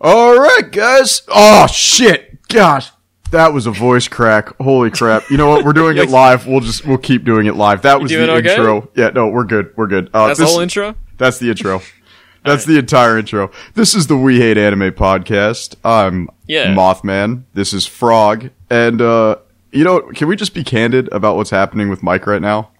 All right, guys. Oh shit! Gosh, that was a voice crack. Holy crap! You know what? We're doing it live. We'll just we'll keep doing it live. That was the okay? intro. Yeah, no, we're good. We're good. Uh, That's the whole intro. That's the intro. That's the entire intro. This is the We Hate Anime podcast. I'm Yeah. Mothman. This is Frog. And, uh, you know, can we just be candid about what's happening with Mike right now?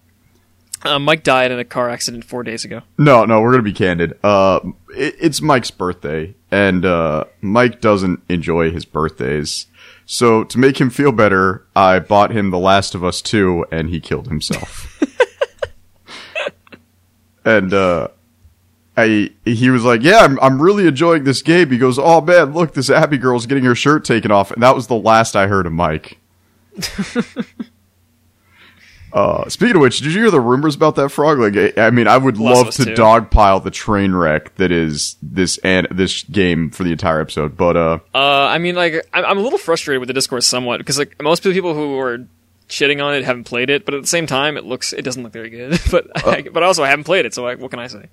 Uh, Mike died in a car accident four days ago. No, no, we're gonna be candid. Uh, it, it's Mike's birthday, and uh, Mike doesn't enjoy his birthdays. So to make him feel better, I bought him The Last of Us 2, and he killed himself. and uh, I, he was like, "Yeah, I'm, I'm really enjoying this game." He goes, "Oh man, look, this Abby girl's getting her shirt taken off," and that was the last I heard of Mike. Uh, speaking of which, did you hear the rumors about that frog? Like, I mean, I would of love to 2. dogpile the train wreck that is this and this game for the entire episode. But uh, Uh, I mean, like, I'm, I'm a little frustrated with the discourse somewhat because, like, most people who are shitting on it haven't played it, but at the same time, it looks, it doesn't look very good. but, I, but also, I haven't played it, so like, what can I say?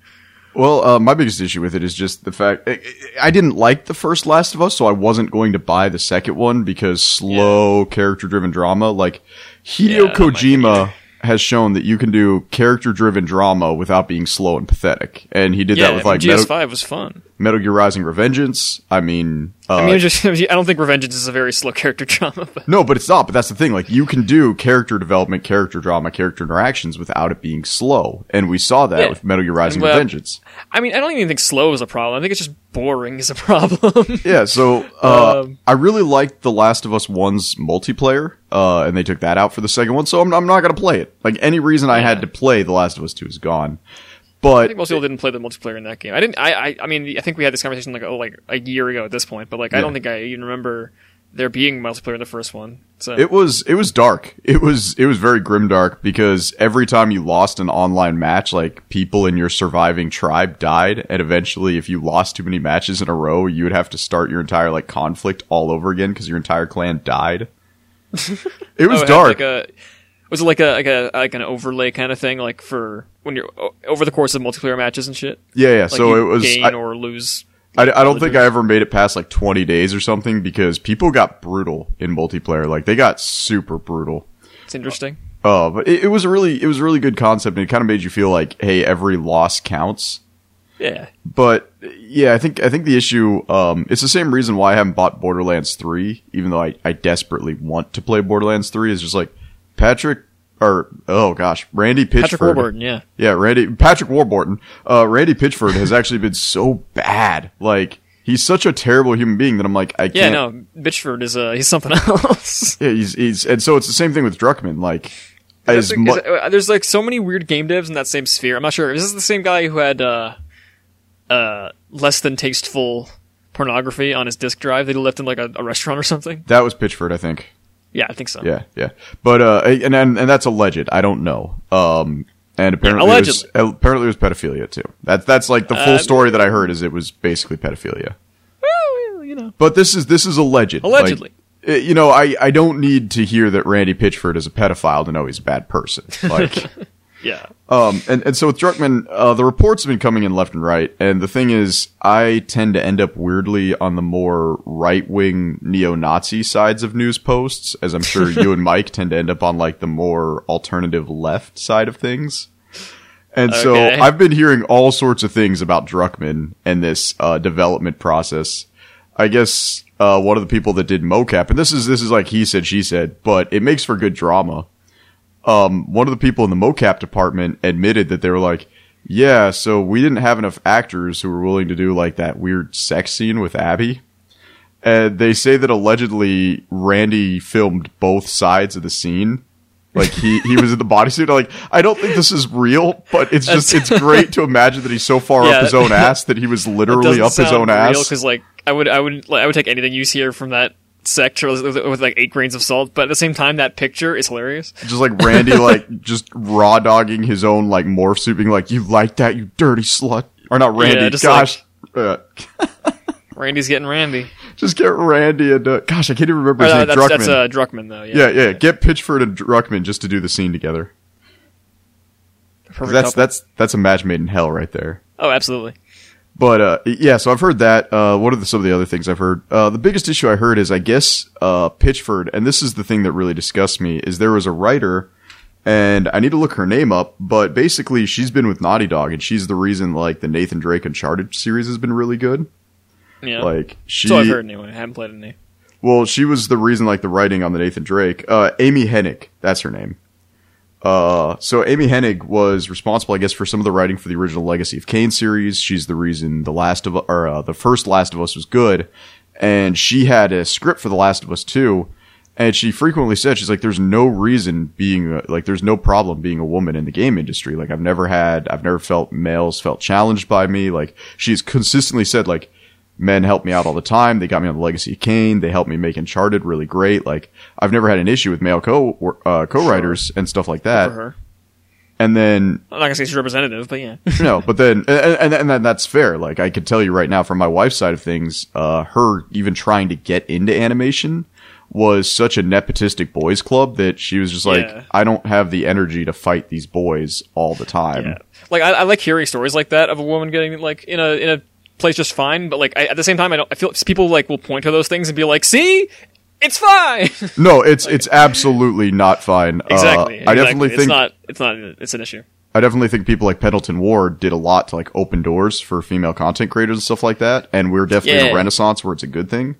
well, uh, my biggest issue with it is just the fact I, I didn't like the first Last of Us, so I wasn't going to buy the second one because slow character-driven drama, like Hideo Yeah, that might be Kojima. Has shown that you can do character-driven drama without being slow and pathetic, and he did Yeah, that with like GS5 Metal, was fun. Metal Gear Rising: Revengeance. I mean, uh, I mean, just, I don't think Revengeance is a very slow character drama, but No, but it's not. But that's the thing. Like you can do character development, character drama, character interactions without it being slow, and we saw that Yeah. with Metal Gear Rising: Well- Revengeance. I mean, I don't even think slow is a problem. I think it's just boring is a problem. Yeah. So uh, Um, I really liked The Last of Us One's multiplayer, uh, and they took that out for the second one. So I'm, I'm not going to play it. Like any reason I had to play The Last of Us Two is gone. I think most people didn't play the multiplayer in that game. I didn't. I. I, I mean, I think we had this conversation like oh, like a year ago at this point. But like, I don't think I even remember there being multiplayer in the first one. So it was it was dark. It was it was very grim dark because every time you lost an online match, like people in your surviving tribe died, and eventually, if you lost too many matches in a row, you would have to start your entire like conflict all over again because your entire clan died. It was Oh, it dark. Like a, was it like a like a like an overlay kind of thing, like for when you're over the course of multiplayer matches and shit? yeah, yeah. Like so it was. gain I, or lose. I, I don't think. I ever made it past like twenty days or something because people got brutal in multiplayer. Like they got super brutal. It's interesting. Uh, but it, it was a really it was a really good concept, and it kind of made you feel like, hey, every loss counts. Yeah. But yeah, I think I think the issue um, it's the same reason why I haven't bought Borderlands three, even though I, I desperately want to play Borderlands three. Is just like Patrick or oh gosh, Randy Pitchford. Patrick Warburton. Yeah. Yeah, Randy Patrick Warburton. Uh, Randy Pitchford has actually been so bad. Like he's such a terrible human being that I'm like I can't. Yeah. No, Bitchford is uh he's something else. Yeah, he's he's and so it's the same thing with Druckmann. Like as mu- is- uh, there's like so many weird game devs in that same sphere. I'm not sure. Is this the same guy who had uh uh less than tasteful pornography on his disk drive that he left in like a, a restaurant or something? that was Pitchford, I think. Yeah, I think so. Yeah, yeah. But uh, and and, and that's alleged. I don't know. Um, and apparently, it was, allegedly. apparently it was pedophilia too. That's that's like the full Uh, story that I heard is it was basically pedophilia. Well, you know. But this is this is alleged. Allegedly. Like, eh, you know, I, I don't need to hear that Randy Pitchford is a pedophile to know he's a bad person. Like, Yeah. um, and, and so with Druckmann, uh, the reports have been coming in left and right. And the thing is, I tend to end up weirdly on the more right wing neo Nazi sides of news posts, as I'm sure you and Mike tend to end up on like the more alternative left side of things. And so I've been hearing all sorts of things about Druckmann and this uh, development process. I guess uh, one of the people that did mocap, and this is this is like he said, she said, but it makes for good drama um, one of the people in the mocap department admitted that they were like, yeah, so we didn't have enough actors who were willing to do like that weird sex scene with Abby. And they say that allegedly Randy filmed both sides of the scene. Like he, he was in the bodysuit. Like, I don't think this is real, but it's just, it's great to imagine that he's so far Yeah. up his own ass that he was literally up his own ass. because like I would I would I would take anything you hear from that sector with, like eight grains of salt. But at the same time, that picture is hilarious. Just like Randy, like just raw dogging his own like morph suit, being like, "You like that, you dirty slut?" Or not Randy? Yeah, gosh, uh, Randy's getting Randy. just get Randy and uh, gosh, I can't even remember his Uh, name. that's Druckmann. that's uh, Druckmann though. yeah, Yeah, yeah. Get Pitchford and Druckmann just to do the scene together. That's couple. that's that's a match made in hell right there. Oh, absolutely. But uh, yeah, so I've heard that. Uh, what are the, some of the other things I've heard? Uh, the biggest issue I heard is, I guess, uh, Pitchford, and this is the thing that really disgusts me, is there was a writer, and I need to look her name up, but basically she's been with Naughty Dog, and she's the reason like the Nathan Drake Uncharted series has been really good. Yeah. Like she, so I've heard anyway. I haven't played any. well, she was the reason like the writing on the Nathan Drake. Uh, Amy Hennig, that's her name. Uh, so Amy Hennig was responsible, I guess, for some of the writing for the original Legacy of Kain series. She's the reason the Last of or uh, the first Last of Us was good, and she had a script for the Last of Us too. And she frequently said, she's like, there's no reason being, like, there's no problem being a woman in the game industry. Like, I've never had, I've never felt males felt challenged by me. Like, she's consistently said, like, men help me out all the time. They got me on the Legacy of Kain. They helped me make Uncharted really great. Like, I've never had an issue with male co, uh, co-writers and stuff like For that. her. And then, I'm not gonna say she's representative, but yeah. no, but then, and, and, and that's fair. Like, I could tell you right now from my wife's side of things, uh, her even trying to get into animation was such a nepotistic boys club that she was just like, Yeah. I don't have the energy to fight these boys all the time. Yeah. Like I, I like hearing stories like that of a woman getting like in a in a place just fine, but like I, at the same time, I don't. I feel people like will point to those things and be like, "See, it's fine." No, it's, it's absolutely not fine. exactly. Uh, I definitely think it's not. It's not. It's an issue. I definitely think people like Pendleton Ward did a lot to like open doors for female content creators and stuff like that. And we're definitely in a renaissance where it's a good thing.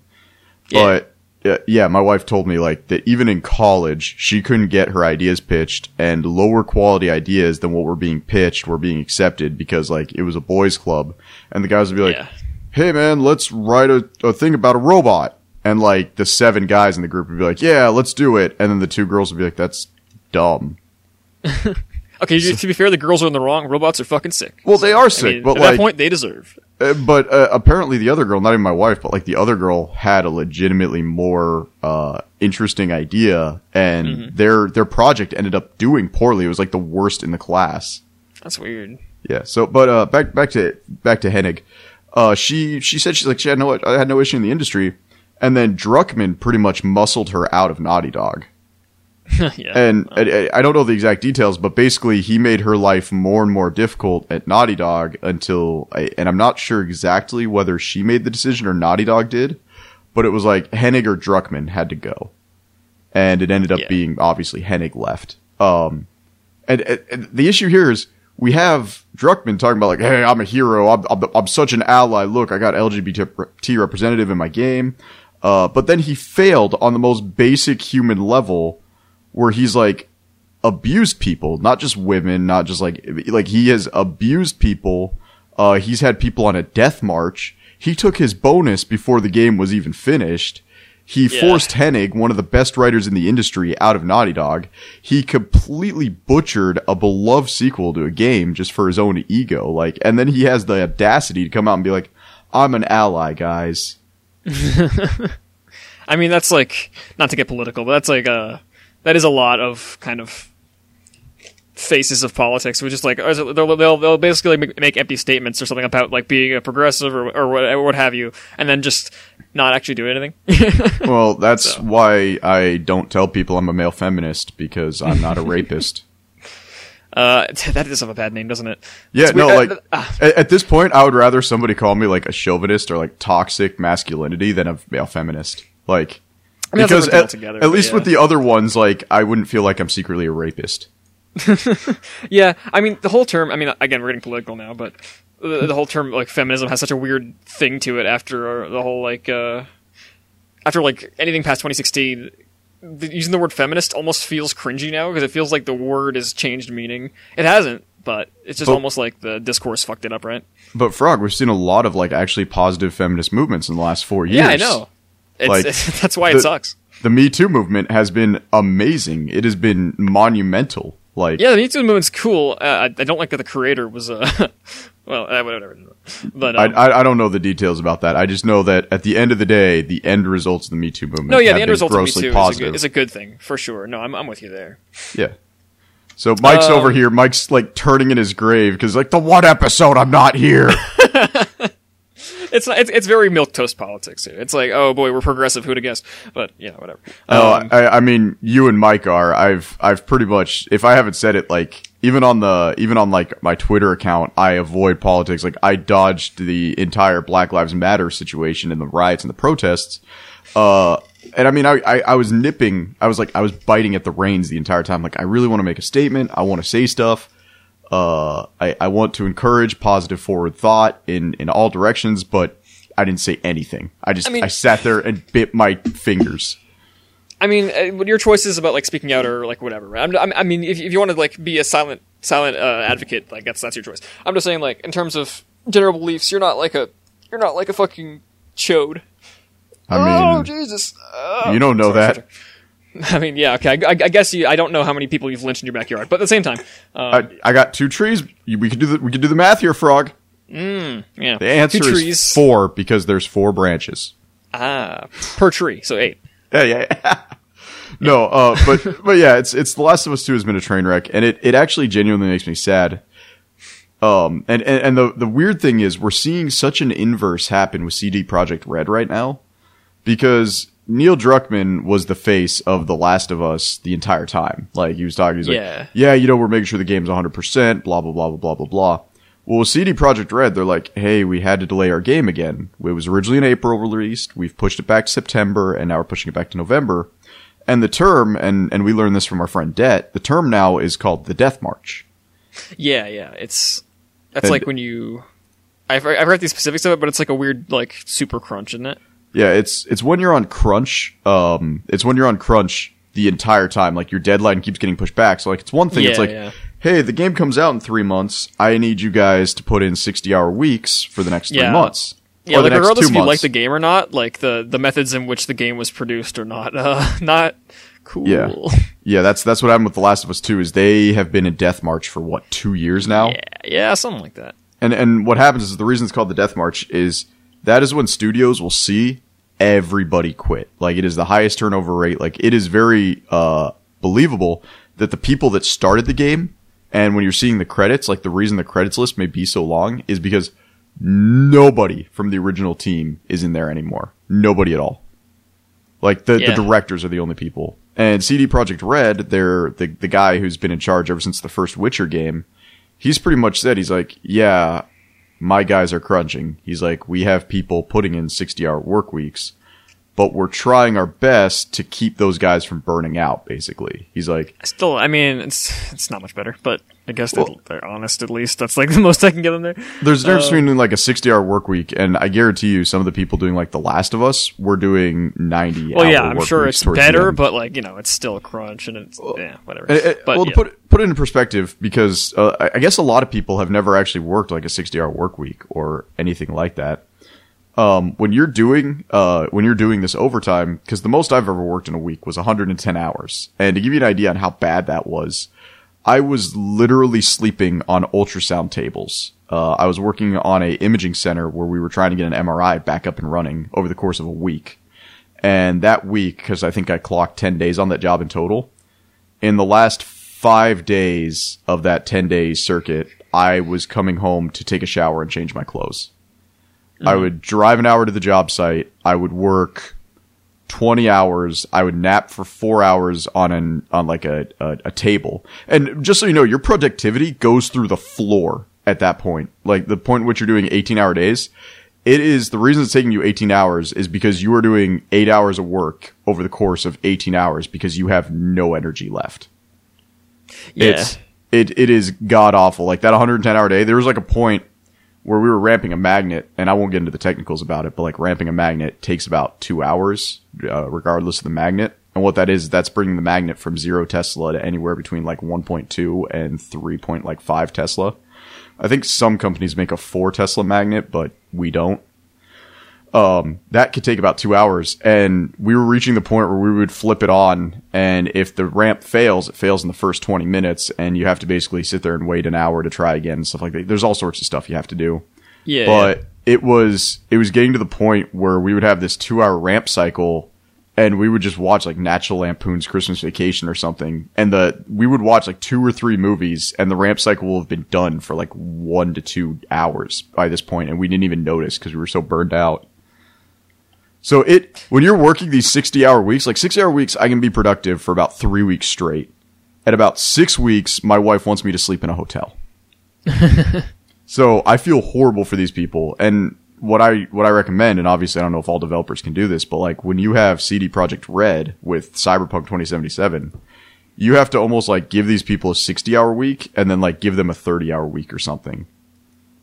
Yeah. But yeah, yeah, my wife told me like that even in college, she couldn't get her ideas pitched and lower quality ideas than what were being pitched were being accepted because like it was a boys club and the guys would be like, Yeah. Hey man, let's write a, a thing about a robot. And like the seven guys in the group would be like, yeah, let's do it. And then the two girls would be like, that's dumb. Okay, to be fair, the girls are in the wrong. Robots are fucking sick. Well, they are I sick, mean, but at like, that point, they deserve. Uh, but uh, apparently the other girl, not even my wife, but like the other girl had a legitimately more uh, interesting idea, and Mm-hmm. their their project ended up doing poorly. It was like the worst in the class. That's weird. Yeah. So, but uh, back back to back to Hennig. Uh, she she said she's like she had no I had no issue in the industry, and then Druckmann pretty much muscled her out of Naughty Dog. yeah. And I, I don't know the exact details, but basically he made her life more and more difficult at Naughty Dog until, I, and I'm not sure exactly whether she made the decision or Naughty Dog did, but it was like Hennig or Druckmann had to go, and it ended up Yeah. being obviously Hennig left. Um, and, and, the issue here is we have Druckmann talking about like, hey, I'm a hero, I'm, I'm, I'm such an ally. Look, I got LGBT representative in my game, uh, but then he failed on the most basic human level where he's like abused people, not just women, not just like like he has abused people. Uh, he's had people on a death march. He took his bonus before the game was even finished. He Yeah. forced Hennig, one of the best writers in the industry, out of Naughty Dog. He completely butchered a beloved sequel to a game just for his own ego. Like, and then he has the audacity to come out and be like, "I'm an ally, guys." I mean, that's like not to get political, but that's like a that is a lot of kind of faces of politics, which is like or is it- they'll, they'll they'll basically make, make empty statements or something about like being a progressive or or what, or what have you, and then just not actually do anything. Well, that's why I don't tell people I'm a male feminist because I'm not a rapist. uh, that does have a bad name, doesn't it? Yeah, no, like uh, uh, at, at this point, I would rather somebody call me like a chauvinist or like toxic masculinity than a male feminist. Like, I mean, that's because at, altogether, at least yeah. with the other ones, like I wouldn't feel like I'm secretly a rapist. Yeah, I mean the whole term. I mean, again, we're getting political now, but the, the whole term like feminism has such a weird thing to it after the whole like uh, after like anything past 2016. The, using the word feminist almost feels cringy now because it feels like the word has changed meaning. It hasn't, but it's just But- almost like the discourse fucked it up, right? But Frog, we've seen a lot of like actually positive feminist movements in the last four years. Yeah, I know. It's, Like, that's why it sucks. The Me Too movement has been amazing. It has been monumental. Like, Yeah, the Me Too movement's cool. Uh, I, I don't like that the creator was uh, well, uh, whatever. But I, um, I I don't know the details about that. I just know that at the end of the day, the end results of the Me Too movement. no, yeah, the end been result of Me Too is a, positive. good, is a good thing for sure. No, I'm I'm with you there. Yeah. So Mike's Um, over here. Mike's like turning in his grave because like the one episode I'm not here. It's not, it's it's very milk toast politics. Here. It's like, oh boy, we're progressive. Who'd have guessed? But yeah, whatever. Oh, Um, I, I mean, you and Mike are. I've I've pretty much, if I haven't said it like even on the even on like my Twitter account, I avoid politics. Like I dodged the entire Black Lives Matter situation and the riots and the protests. Uh, and I mean, I, I, I was nipping. I was like, I was biting at the reins the entire time. Like, I really want to make a statement. I want to say stuff. Uh, I, I want to encourage positive forward thought in in all directions, but I didn't say anything. I just I mean- I sat there and bit my fingers. I mean, uh, your choices about like speaking out or like whatever. I'm, I'm, I mean, if, if you want to like be a silent silent uh, advocate, like that's that's your choice. I'm just saying, like in terms of general beliefs, you're not like a you're not like a fucking chode. I mean, oh Jesus! Oh. you don't know Sorry, that. sorry. I mean, yeah, okay. I, I, guess you. I don't know how many people you've lynched in your backyard, but at the same time, um, I, I got two trees. We could do the we could do the math here, Frog. yeah, The answer two is trees. four because there's four branches. Ah, per tree, so eight. Yeah, yeah. yeah. no, uh, but but yeah, it's it's The Last of Us Two has been a train wreck, and it, it actually genuinely makes me sad. Um, and, and and the the weird thing is we're seeing such an inverse happen with CD Projekt Red right now, because Neil Druckmann was the face of The Last of Us the entire time. Like he was talking, he's like, Yeah. yeah, you know, we're making sure the game's 100, percent blah blah blah blah blah blah blah. Well, with CD Projekt Red, they're like, hey, we had to delay our game again. It was originally an April released. We've pushed it back to September, and now we're pushing it back to November. And the term, and, and we learned this from our friend Det, the term now is called the Death March. Yeah, yeah. It's that's And- like when you. I've I've read the specifics of it, but it's like a weird like super crunch, isn't it? Yeah, it's it's when you're on crunch. Um, it's when you're on crunch the entire time. Like your deadline keeps getting pushed back. So like it's one thing. it's like, yeah. hey, the game comes out in three months. I need you guys to put in sixty hour weeks for the next three months. Yeah, like regardless if you like the game or not, like the the methods in which the game was produced are not uh not cool. Yeah. Yeah, that's that's what happened with The Last of Us Two. Is they have been in death march for what two years now? yeah, yeah, something like that. And and what happens is the reason it's called the Death March is that is when studios will see everybody quit. Like it is the highest turnover rate. Like it is very uh believable that the people that started the game and when you're seeing the credits, like the reason the credits list may be so long is because nobody from the original team is in there anymore. Nobody at all. Like the, Yeah. the directors are the only people. And CD Projekt Red, they're the the guy who's been in charge ever since the first Witcher game. He's pretty much said he's like, yeah, my guys are crunching. He's like, we have people putting in 60 hour work weeks, but we're trying our best to keep those guys from burning out, basically. He's like, Still, I mean, it's it's not much better, but I guess they're, Well- they're honest at least. That's like the most I can get them there. there's a difference Uh, between like a 60 hour work week, and I guarantee you some of the people doing like The Last of Us were doing 90 Well, yeah, I'm sure it's better, but like you know, it's still a crunch, and it's yeah, whatever. Uh, uh, but well, yeah. to put put it in perspective, because uh, I- guess a lot of people have never actually worked like a sixty hour work week or anything like that. Um, when you're doing uh, when you're doing this overtime, because the most I've ever worked in a week was 110 hours, and to give you an idea on how bad that was, I was literally sleeping on ultrasound tables. Uh, I was working on a imaging center where we were trying to get an MRI back up and running over the course of a week. And that week, because I think I clocked 10 days on that job in total, in the last five days of that 10 day circuit, I was coming home to take a shower and change my clothes. I mm-hmm. would drive an hour to the job site. I would work 20 hours. I would nap for four hours on an, on like a, a, a table. And just so you know, your productivity goes through the floor at that point. Like the point in which you're doing 18 hour days. It is the reason it's taking you 18 hours is because you are doing eight hours of work over the course of 18 hours because you have no energy left. yeah, It's it it is god awful. Like that 110 hour day. There was like a point where we were ramping a magnet, and I won't get into the technicals about it, but like ramping a magnet takes about two hours, uh, regardless of the magnet. And what that is, that's bringing the magnet from zero Tesla to anywhere between like 1.2 and 3. point like 5 Tesla. I think some companies make a 4 Tesla magnet, but we don't Um, that could take about two hours. And we were reaching the point where we would flip it on. And if the ramp fails, it fails in the first 20 minutes. And you have to basically sit there and wait an hour to try again and stuff like that. There's all sorts of stuff you have to do. yeah, But it was, it was getting to the point where we would have this two hour ramp cycle and we would just watch like National Lampoon's Christmas Vacation or something. And the, we would watch like two or three movies and the ramp cycle will have been done for like one to two hours by this point, And we didn't even notice because we were so burned out. So it when you're working these 60 hour weeks, like 60 hour weeks, I can be productive for about three weeks straight. at about six weeks, my wife wants me to sleep in a hotel. so I feel horrible for these people. And what I what I recommend, and obviously I don't know if all developers can do this, but like when you have CD Projekt Red with Cyberpunk 2077, you have to almost like give these people a 60 hour week and then like give them a 30 hour week or something.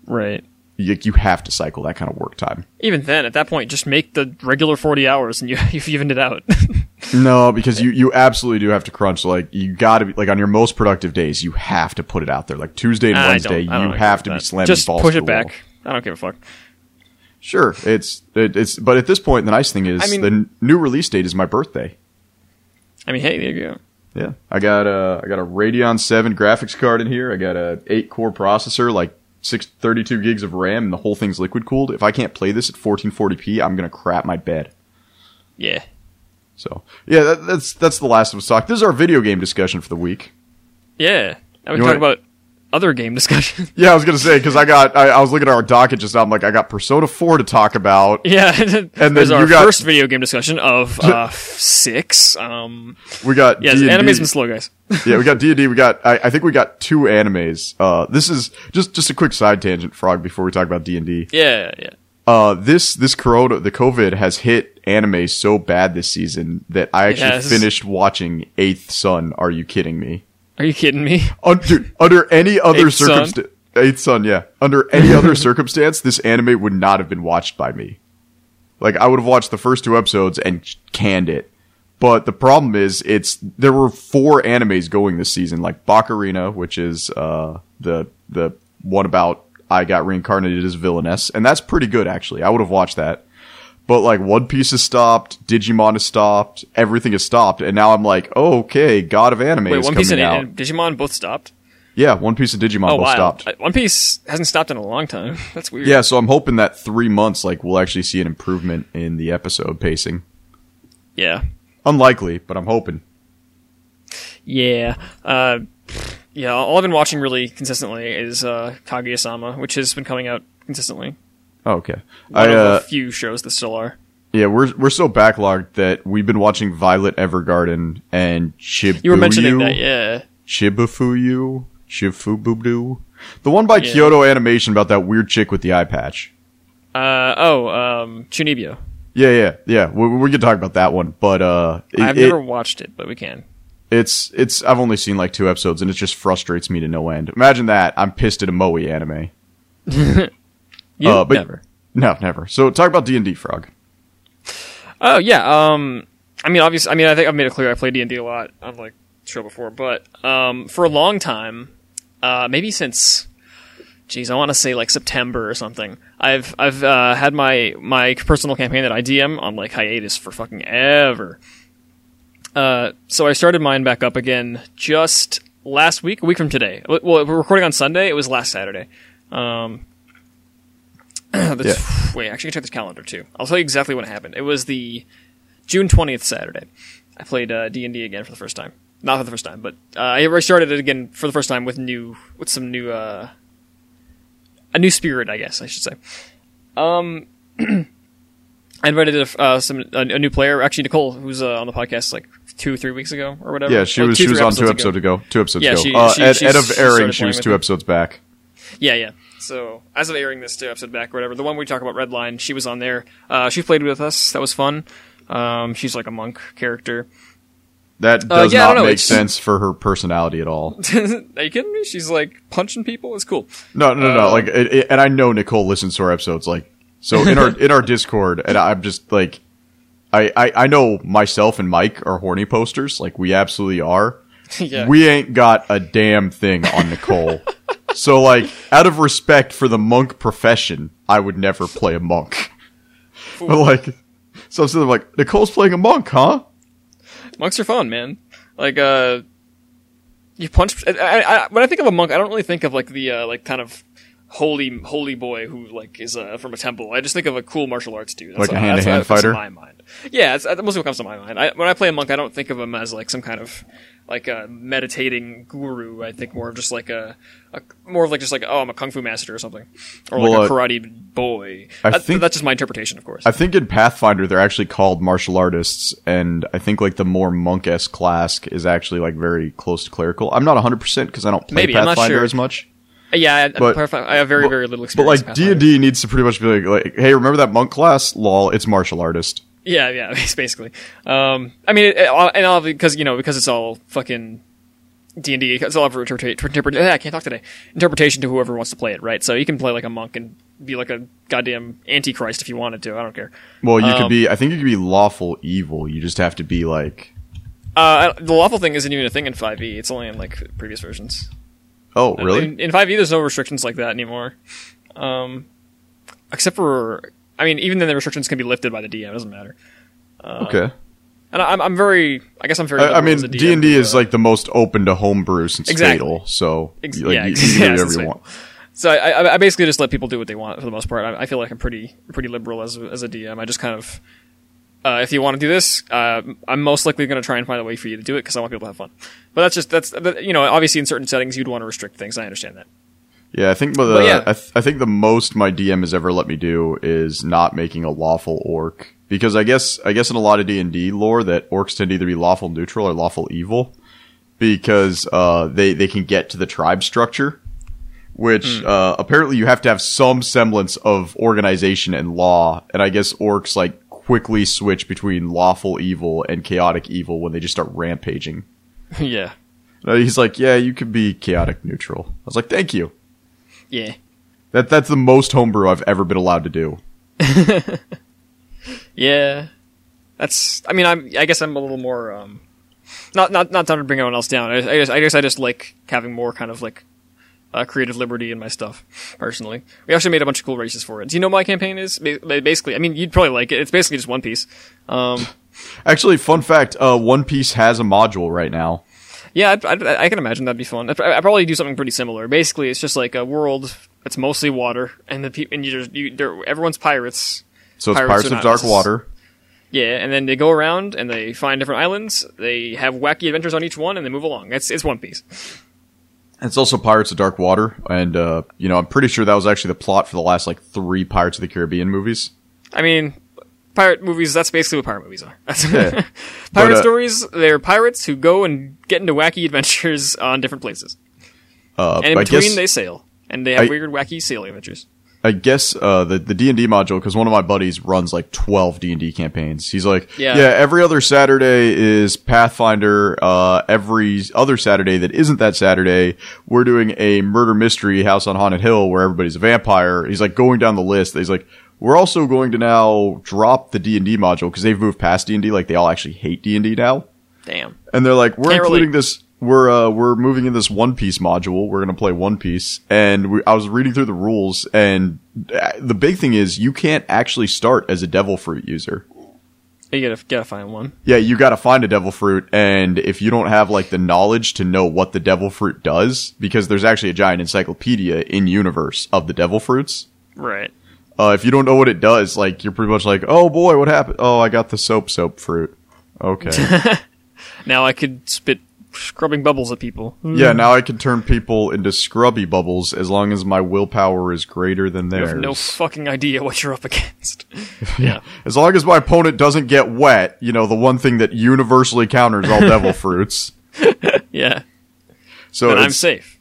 Right. You, you have to cycle that kind of work time. Even then, at that point, just make the regular 40 hours and you, you've evened it out. No, because you, you absolutely do have to crunch. Like you got to be like on your most productive days, you have to put it out there. Like Tuesday and I Wednesday, don't- don't you have to be slamming Just balls push it back. wall. I don't give a fuck. Sure, it's it, it's but at this point, the nice thing is I mean- the n- new release date is my birthday. I mean, hey, there you go. Yeah, I got a I got a Radeon Seven graphics card in here. I got a eight core processor, like six thirty two gigs of RAM, and the whole thing's liquid cooled. If I can't play this at 1440p, I'm gonna crap my bed. Yeah. So yeah, that, that's that's the last of us talk. This is our video game discussion for the week. Yeah. Now we You talk wanna- about other game discussion. Yeah, I was gonna say because I got I, I was looking at our docket just now. I'm like, I got Persona Four to talk about. yeah. and then there's our got- first video game discussion of uh, six. Um, We got yeah, D&D. anime's been slow, guys. yeah, we got D and D. We got. I, I think we got two animes. Uh, this is just just a quick side tangent, Frog. Before we talk about D and D, yeah, yeah. uh, this this corona, the COVID has hit anime so bad this season that I actually finished watching Eighth Son. Are you kidding me? Are you kidding me? Un- dude, under any other circumstance, Eighth Son, yeah, under any other circumstance, this anime would not have been watched by me. Like I would have watched the first two episodes and canned it. But the problem is, it's there were four animes going this season, like Bakarina, which is uh, the the one about I got reincarnated as villainess, and that's pretty good actually. I would have watched that. But like One Piece has stopped, Digimon has stopped, everything has stopped, and now I'm like, oh, okay, God of Anime Wait, is One coming Piece and, out. and Digimon both stopped. Yeah, One Piece and Digimon Oh both wow, stopped. Uh, One Piece hasn't stopped in a long time. That's weird. Yeah, so I'm hoping that three months, like, we'll actually see an improvement in the episode pacing. Yeah. Unlikely, but I'm hoping. Yeah. Uh, yeah. All I've been watching really consistently is uh, Kaguya-sama, which has been coming out consistently. Oh, okay. One I, of uh, a few shows that still are. yeah, we're we're so backlogged that we've been watching Violet Evergarden and Chibuyu. You were mentioning that, yeah. Chibufuyu, Chifububu. The one by Yeah. Kyoto Animation about that weird chick with the eye patch. Uh, oh, um, Chunibyo. Yeah, yeah, yeah. We, we can talk about that one, but uh, it- I've it- never watched it, but we can. it's it's. I've only seen like two episodes, and it just frustrates me to no end. Imagine that. I'm pissed at a Moe anime. You Uh, but- never. No, never. So talk about D and D, Frog. Oh yeah. Um, I mean, obviously, I mean, I think I've made it clear I play D and D a lot on like the show before, but um, for a long time, uh, maybe since, geez, I want to say like September or something. I've I've uh, had my my personal campaign that I DM on like hiatus for fucking ever. Uh, so I started mine back up again just last week, a week from today. Well, we're recording on Sunday. It was last Saturday. Um, that's, Wait, actually, check the calendar too. I'll tell you exactly what happened. It was the June twentieth Saturday. I played uh, D and D again for the first time. Not for the first time, but uh, I restarted it again for the first time with new, with some new, uh, a new spirit, I guess I should say. Um, I invited a, uh, some a, a new player, actually Nicole, who's uh, on the podcast like two, three weeks ago or whatever. Yeah, she was two, she was on two episodes ago. Two episodes Yeah, ago. she- uh, she- at, at of airing, she was two episodes back. Yeah, yeah. So as of airing this two episode back, or whatever, the one we talk about Redline, she was on there. Uh, she played with us. That was fun. Um, she's like a monk character. That Uh, does yeah, not make it's- sense for her personality at all. Are you kidding me? She's like punching people. It's cool. No, no, no. Uh, like, it, it- and I know Nicole listens to our episodes. Like, so in our in our Discord, and I'm just like, I, I I know myself and Mike are horny posters. Like, we absolutely are. yeah. We ain't got a damn thing on Nicole. So, like, out of respect for the monk profession, I would never play a monk. but like, so I'm sitting there like, Nicole's playing a monk, huh? Monks are fun, man. Like, uh, you punch. I, I, I, when I think of a monk, I don't really think of like the uh, like kind of holy holy boy who like is uh, from a temple. I just think of a cool martial arts dude. That's Like a that's comes to fighter? my mind. Yeah, it's, that's mostly what comes to my mind. I, when I play a monk, I don't think of him as like some kind of like a meditating guru. I think more of just like a, a more of like just like oh I'm a kung fu master or something, or Well, like a uh, karate boy. I That- think- that's just my interpretation, of course. I think in Pathfinder they're actually called martial artists, and I think like the more monk esque class is actually like very close to clerical. I'm not 100 percent because I don't play Maybe, Pathfinder sure. as much. Yeah, I, but- I have very but- very little experience. But like D and D needs to pretty much be like, like, hey, remember that monk class? Lol, it's martial artist. Yeah, yeah, basically. Um, I mean, it, it, and all because you know because it's all fucking D and D. It's all for interpret. interpret I can't talk today. Interpretation to whoever wants to play it, right? So you can play like a monk and be like a goddamn antichrist if you wanted to. I don't care. Well, you could Um, be. I think you could be lawful evil. You just have to be like, Uh, the lawful thing isn't even a thing in 5e. It's only in like previous versions. Oh, really? In, in 5e, there's no restrictions like that anymore. Um, except for, I mean, even then the restrictions can be lifted by the DM. It doesn't matter. okay. And I- I'm, I'm very, I guess I'm very. I, I mean, as a DM, D and D is uh, like the most open to homebrew since Exactly. Fatal. So Ex- like, yeah, you, you can do whatever you want. So I, I, I basically just let people do what they want for the most part. I, I feel like I'm pretty pretty liberal as a, as a DM. I just kind of, uh, if you want to do this, uh, I'm most likely going to try and find a way for you to do it because I want people to have fun. But that's just that's you know obviously in certain settings you'd want to restrict things. I understand that. Yeah, I think the But yeah. I, th- I think the most my DM has ever let me do is not making a lawful orc because I guess I guess in a lot of D and D lore that orcs tend to either be lawful neutral or lawful evil because uh, they they can get to the tribe structure, which uh, apparently you have to have some semblance of organization and law, and I guess orcs like quickly switch between lawful evil and chaotic evil when they just start rampaging. yeah, Uh, He's like, yeah, you could be chaotic neutral. I was like, thank you. yeah, That that's the most homebrew I've ever been allowed to do. yeah. That's. I mean, I'm. I guess I'm a little more. Um, not not not trying to bring anyone else down. I, I, just, I guess I just like having more kind of like uh, creative liberty in my stuff. Personally, we actually made a bunch of cool races for it. Do you know what my campaign is? Basically, I mean, you'd probably like it. It's basically just One Piece. Um, Actually, fun fact: uh, One Piece has a module right now. yeah, I'd, I'd, I can imagine that'd be fun. I'd, I'd probably do something pretty similar. Basically, it's just like a world that's mostly water, and the people and you just you, they're- everyone's pirates. So it's Pirates Pirates, of Dark Water. Yeah, and then they go around and they find different islands. They have wacky adventures on each one, and they move along. It's it's One Piece. It's also Pirates of Dark Water, and uh, you know I'm pretty sure that was actually the plot for the last like three Pirates of the Caribbean movies. I mean, pirate movies. That's basically what pirate movies are. That's Yeah. pirate But, uh, stories. They're pirates who go and get into wacky adventures on different places, Uh, and in between guess they sail, and they have I- weird, wacky sailing adventures. I guess uh, the the D and D module because one of my buddies runs like twelve D and D campaigns. He's like, Yeah. yeah, every other Saturday is Pathfinder. Uh, every other Saturday that isn't that Saturday, we're doing a murder mystery House on Haunted Hill where everybody's a vampire. He's like going down the list. He's like, we're also going to now drop the D and D module because they've moved past D and D. Like they all actually hate D and D now. Damn. and they're like, "We're Can't including relate. this. We're uh, we're moving in this One Piece module. We're gonna play One Piece." And we, I was reading through the rules, and uh, the big thing is you can't actually start as a Devil Fruit user. You gotta gotta find one. Yeah, you got to find a Devil Fruit, and if you don't have like the knowledge to know what the Devil Fruit does, because there's actually a giant encyclopedia in universe of the Devil Fruits. Right. Uh, if you don't know what it does, like you're pretty much like, "Oh boy, what happened? Oh, I got the soap soap fruit." Okay. Now I could spit scrubbing bubbles at people. Yeah, now I can turn people into scrubby bubbles as long as my willpower is greater than You theirs. have no fucking idea what you're up against. yeah. as long as my opponent doesn't get wet, you know, the one thing that universally counters all devil fruits. Yeah. So Then I'm safe.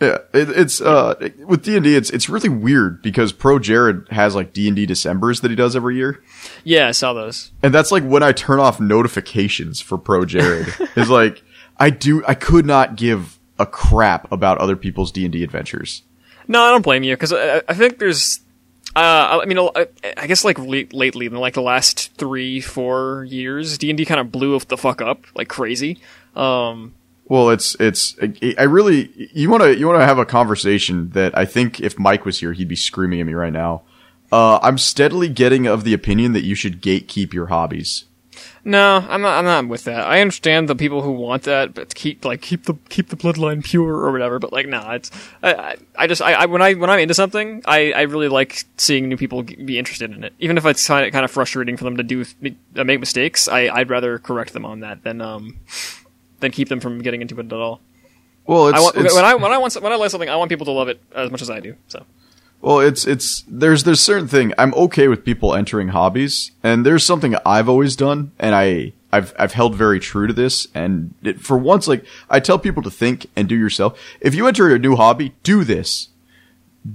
yeah, it, it's uh with D and D, it's it's really weird because Pro Jared has like D and D December's that he does every year, Yeah, I saw those. and that's like when I turn off notifications for Pro Jared. is like I do I could not give a crap about other people's D and D adventures. No, I don't blame you because I, I think there's. Uh, I mean, I, I guess like late, lately, in like the last three, four years, D and D kind of blew the fuck up like crazy. Um, Well, it's it's I really you want to you want to have a conversation that I think if Mike was here he'd be screaming at me right now. Uh, I'm steadily getting of the opinion that you should gatekeep your hobbies. No, I'm not. I'm not with that. I understand the people who want that, but keep like keep the keep the bloodline pure or whatever. But like, no, it's I, I, I just I, I when I when I'm into something, I, I really like seeing new people be interested in it, even if it's kind of kind of frustrating for them to do uh, make mistakes. I I'd rather correct them on that than um than keep them from getting into it at all. Well, it's, I want, it's when I when I want when I like something, I want people to love it as much as I do. So Well, it's it's there's there's certain thing I'm okay with people entering hobbies, and there's something I've always done, and I I've I've held very true to this, and it, for once, like I tell people to think and do yourself. If you enter a new hobby, do this,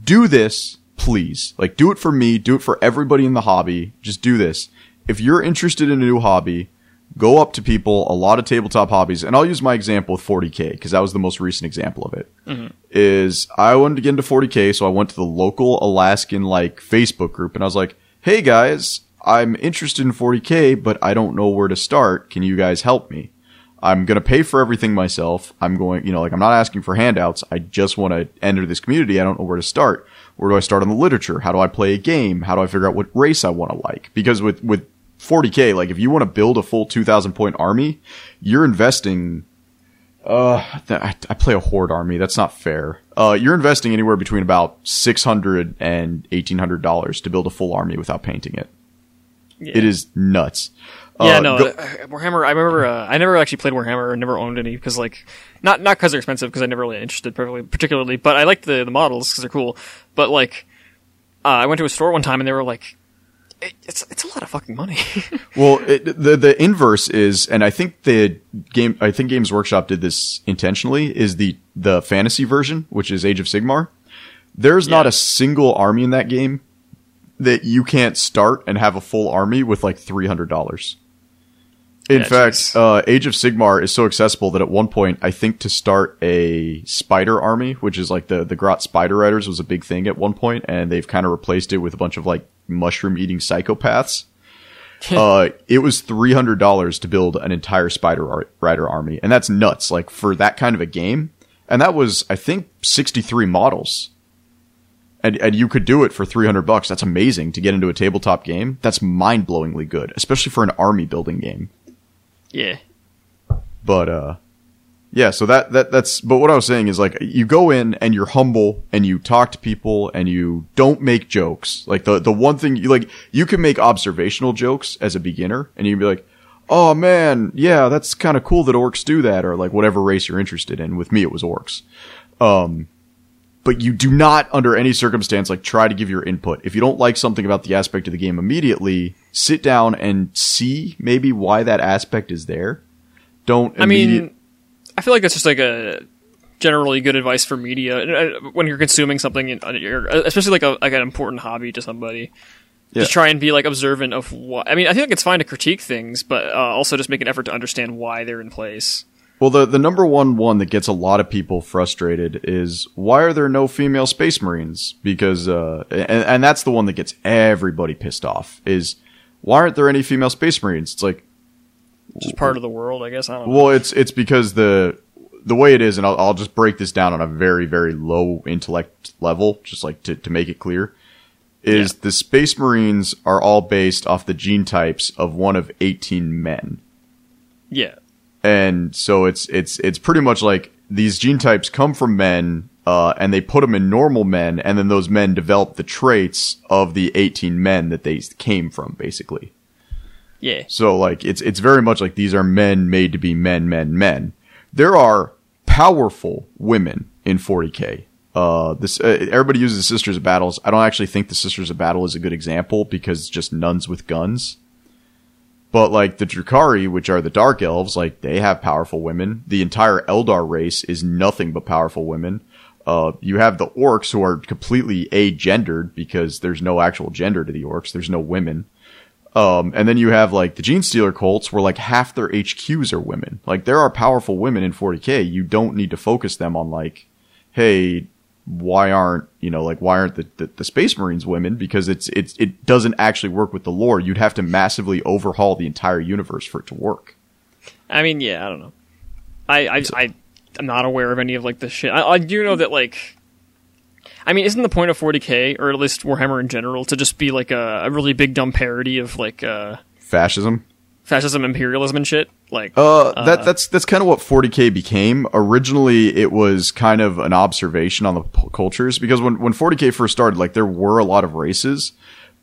do this, please. Like do it for me, do it for everybody in the hobby. Just do this. If you're interested in a new hobby, go up to people. A lot of tabletop hobbies, and I'll use my example with 40k because that was the most recent example of it mm-hmm. is I wanted to get into 40k, so I went to the local Alaskan like Facebook group and I was like, "Hey guys, I'm interested in 40k, but I don't know where to start. Can you guys help me? I'm going to pay for everything myself. I'm going, you know, like I'm not asking for handouts. I just want to enter this community. I don't know where to start. Where do I start on the literature? How do I play a game? How do I figure out what race I want to like? Because with with 40k, like if you want to build a full 2000 point army, you're investing uh, I, I play a horde army. That's not fair. Uh, you're investing anywhere between about 600 and 1800 dollars to build a full army without painting it. yeah. It is nuts. Yeah, Uh, no, go- uh, Warhammer. I remember. Uh, I never actually played Warhammer. or Never owned any because, like, not not because they're expensive. Because I never really interested particularly, particularly. But I liked the the models because they're cool. But like, uh, I went to a store one time and they were like, it, "It's it's a lot of fucking money." well, it, the the inverse is, and I think the game, I think Games Workshop did this intentionally. Is the the fantasy version, which is Age of Sigmar. There's not a single army in that game that you can't start and have a full army with like three hundred dollars. In Yeah, fact, uh, Age of Sigmar is so accessible that at one point, I think to start a spider army, which is like the the Grot Spider Riders, was a big thing at one point, and they've kind of replaced it with a bunch of like mushroom eating psychopaths. uh, it was three hundred dollars to build an entire Spider Ar- Rider army, and that's nuts. Like for that kind of a game, and that was I think sixty three models, and and you could do it for three hundred bucks. That's amazing to get into a tabletop game. That's mind blowingly good, especially for an army building game. Yeah, But uh yeah, so that that that's but what I was saying is like you go in and you're humble and you talk to people and you don't make jokes. Like the the one thing you like you can make observational jokes as a beginner and you can be like, "Oh man, yeah, that's kind of cool that orcs do that," or like whatever race you're interested in. With me, it was orcs. Um, but you do not, under any circumstance, like try to give your input. If you don't like something about the aspect of the game immediately, sit down and see maybe why that aspect is there. Don't. I immediate- mean, I feel like that's just like a generally good advice for media uh, when you're consuming something, uh, you're- especially like a like an important hobby to somebody. Yeah. Just try and be like observant of what. I mean, I think it's fine to critique things, but uh, also just make an effort to understand why they're in place. Well, the the number one one that gets a lot of people frustrated is why are there no female space marines? Because uh, and, and that's the one that gets everybody pissed off. Is why aren't there any female space marines? It's like, Just part of the world, I guess. I don't know. well, it's it's because the the way it is, and I'll, I'll just break this down on a very very low intellect level, just like to to make it clear. Is Yeah. the space marines are all based off the gene types of one of eighteen men. Yeah, and so it's it's it's pretty much like these gene types come from men uh, and they put them in normal men and then those men develop the traits of the 18 men that they came from basically. Yeah, so like it's it's very much like these are men made to be men men men. There are powerful women in 40k uh this uh, everybody uses the sisters of battles. I don't actually think the sisters of battle is a good example because it's just nuns with guns. But like the Drukhari, which are the dark elves, like they have powerful women. The entire Eldar race is nothing but powerful women. Uh, you have the orcs who are completely agendered because there's no actual gender to the orcs. There's no women. Um, and then you have like the Gene Stealer cults where like half their HQs are women. Like there are powerful women in 40k. You don't need to focus them on like, hey, why aren't you know like why aren't the, the, the space marines women because it's it's it doesn't actually work with the lore you'd have to massively overhaul the entire universe for it to work I mean, yeah, I don't know. I I, I I'm not aware of any of like the shit. I, I do know that like. I mean, isn't the point of 40k, or at least Warhammer in general, to just be like a, a really big dumb parody of like uh, fascism fascism, imperialism, and shit. Like, Uh, that that's that's kind of what 40k became. Originally, it was kind of an observation on the p- cultures because when when 40k first started, like there were a lot of races,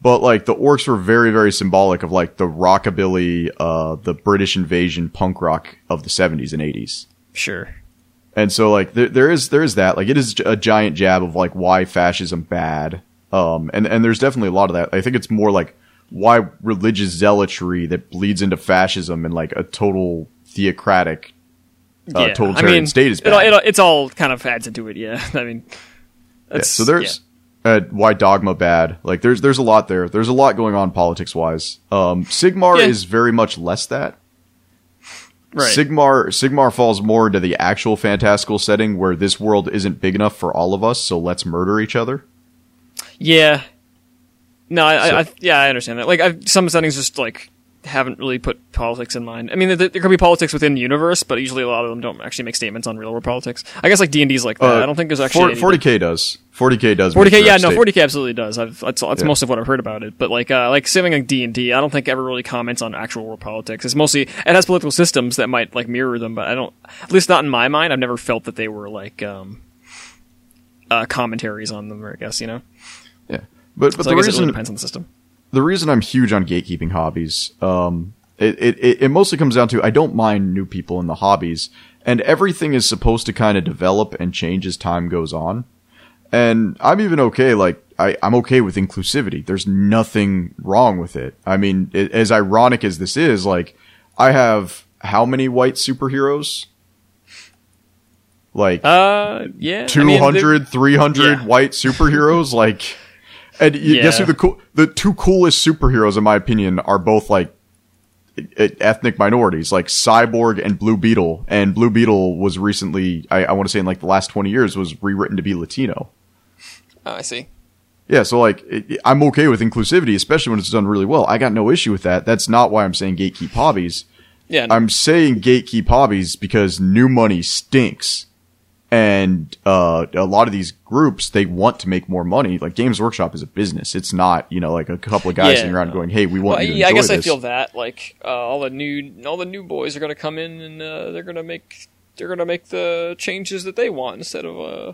but like the orcs were very very symbolic of like the rockabilly, uh, the British invasion punk rock of the 70s and 80s. sure. And so like there, there is there is that like it is a giant jab of like why fascism bad. Um and and there's definitely a lot of that. I think it's more like why religious zealotry that bleeds into fascism and like a total theocratic uh, Yeah. totalitarian I mean, state is it, bad. it, it's all kind of adds into it. Yeah. I mean, Yeah, so there's uh, why dogma bad. Like there's there's a lot there. There's a lot going on politics wise. Um Sigmar Yeah. is very much less that. Right. Sigmar Sigmar falls more into the actual fantastical setting where this world isn't big enough for all of us, so let's murder each other. Yeah. No, I, So- I, I yeah, I understand that. Like, I've, some settings just like haven't really put politics in mind. I mean, there, there could be politics within the universe, but usually a lot of them don't actually make statements on real world politics. I guess like D and D's like that. Uh, I don't think there's actually forty k does. Forty k does. 40k yeah no 40k absolutely does I've, that's, that's Yeah. most of what i've heard about it but like uh like something like d&d i don't think ever really comments on actual world politics it's mostly it has political systems that might like mirror them but i don't at least not in my mind i've never felt that they were like um uh commentaries on them i guess you know Yeah, but but so the i guess it reason really depends on the system the reason I'm huge on gatekeeping hobbies, um, it, it it mostly comes down to I don't mind new people in the hobbies, and everything is supposed to kind of develop and change as time goes on. And I'm even okay, like, I, I'm okay with inclusivity. There's nothing wrong with it. I mean, it, as ironic as this is, like, I have how many white superheroes? Like, uh yeah I mean, 200, 300 yeah. white superheroes? like, and you guess who the cool, the two coolest superheroes, in my opinion, are both like ethnic minorities, like Cyborg and Blue Beetle. And Blue Beetle was recently, I, I want to say in like the last 20 years, was rewritten to be Latino. oh, i see Yeah, so like it- I'm okay with inclusivity, especially when it's done really well. I got no issue with that. That's not why I'm saying gatekeep hobbies. yeah no, I'm saying gatekeep hobbies because new money stinks. And uh, a lot of these groups, they want to make more money. Like Games Workshop is a business. It's not, you know, like a couple of guys Yeah, around no. going, "Hey, we want well, you to yeah, I guess I feel that like uh, all the new all the new boys are gonna come in and uh, they're gonna make they're gonna make the changes that they want instead of uh,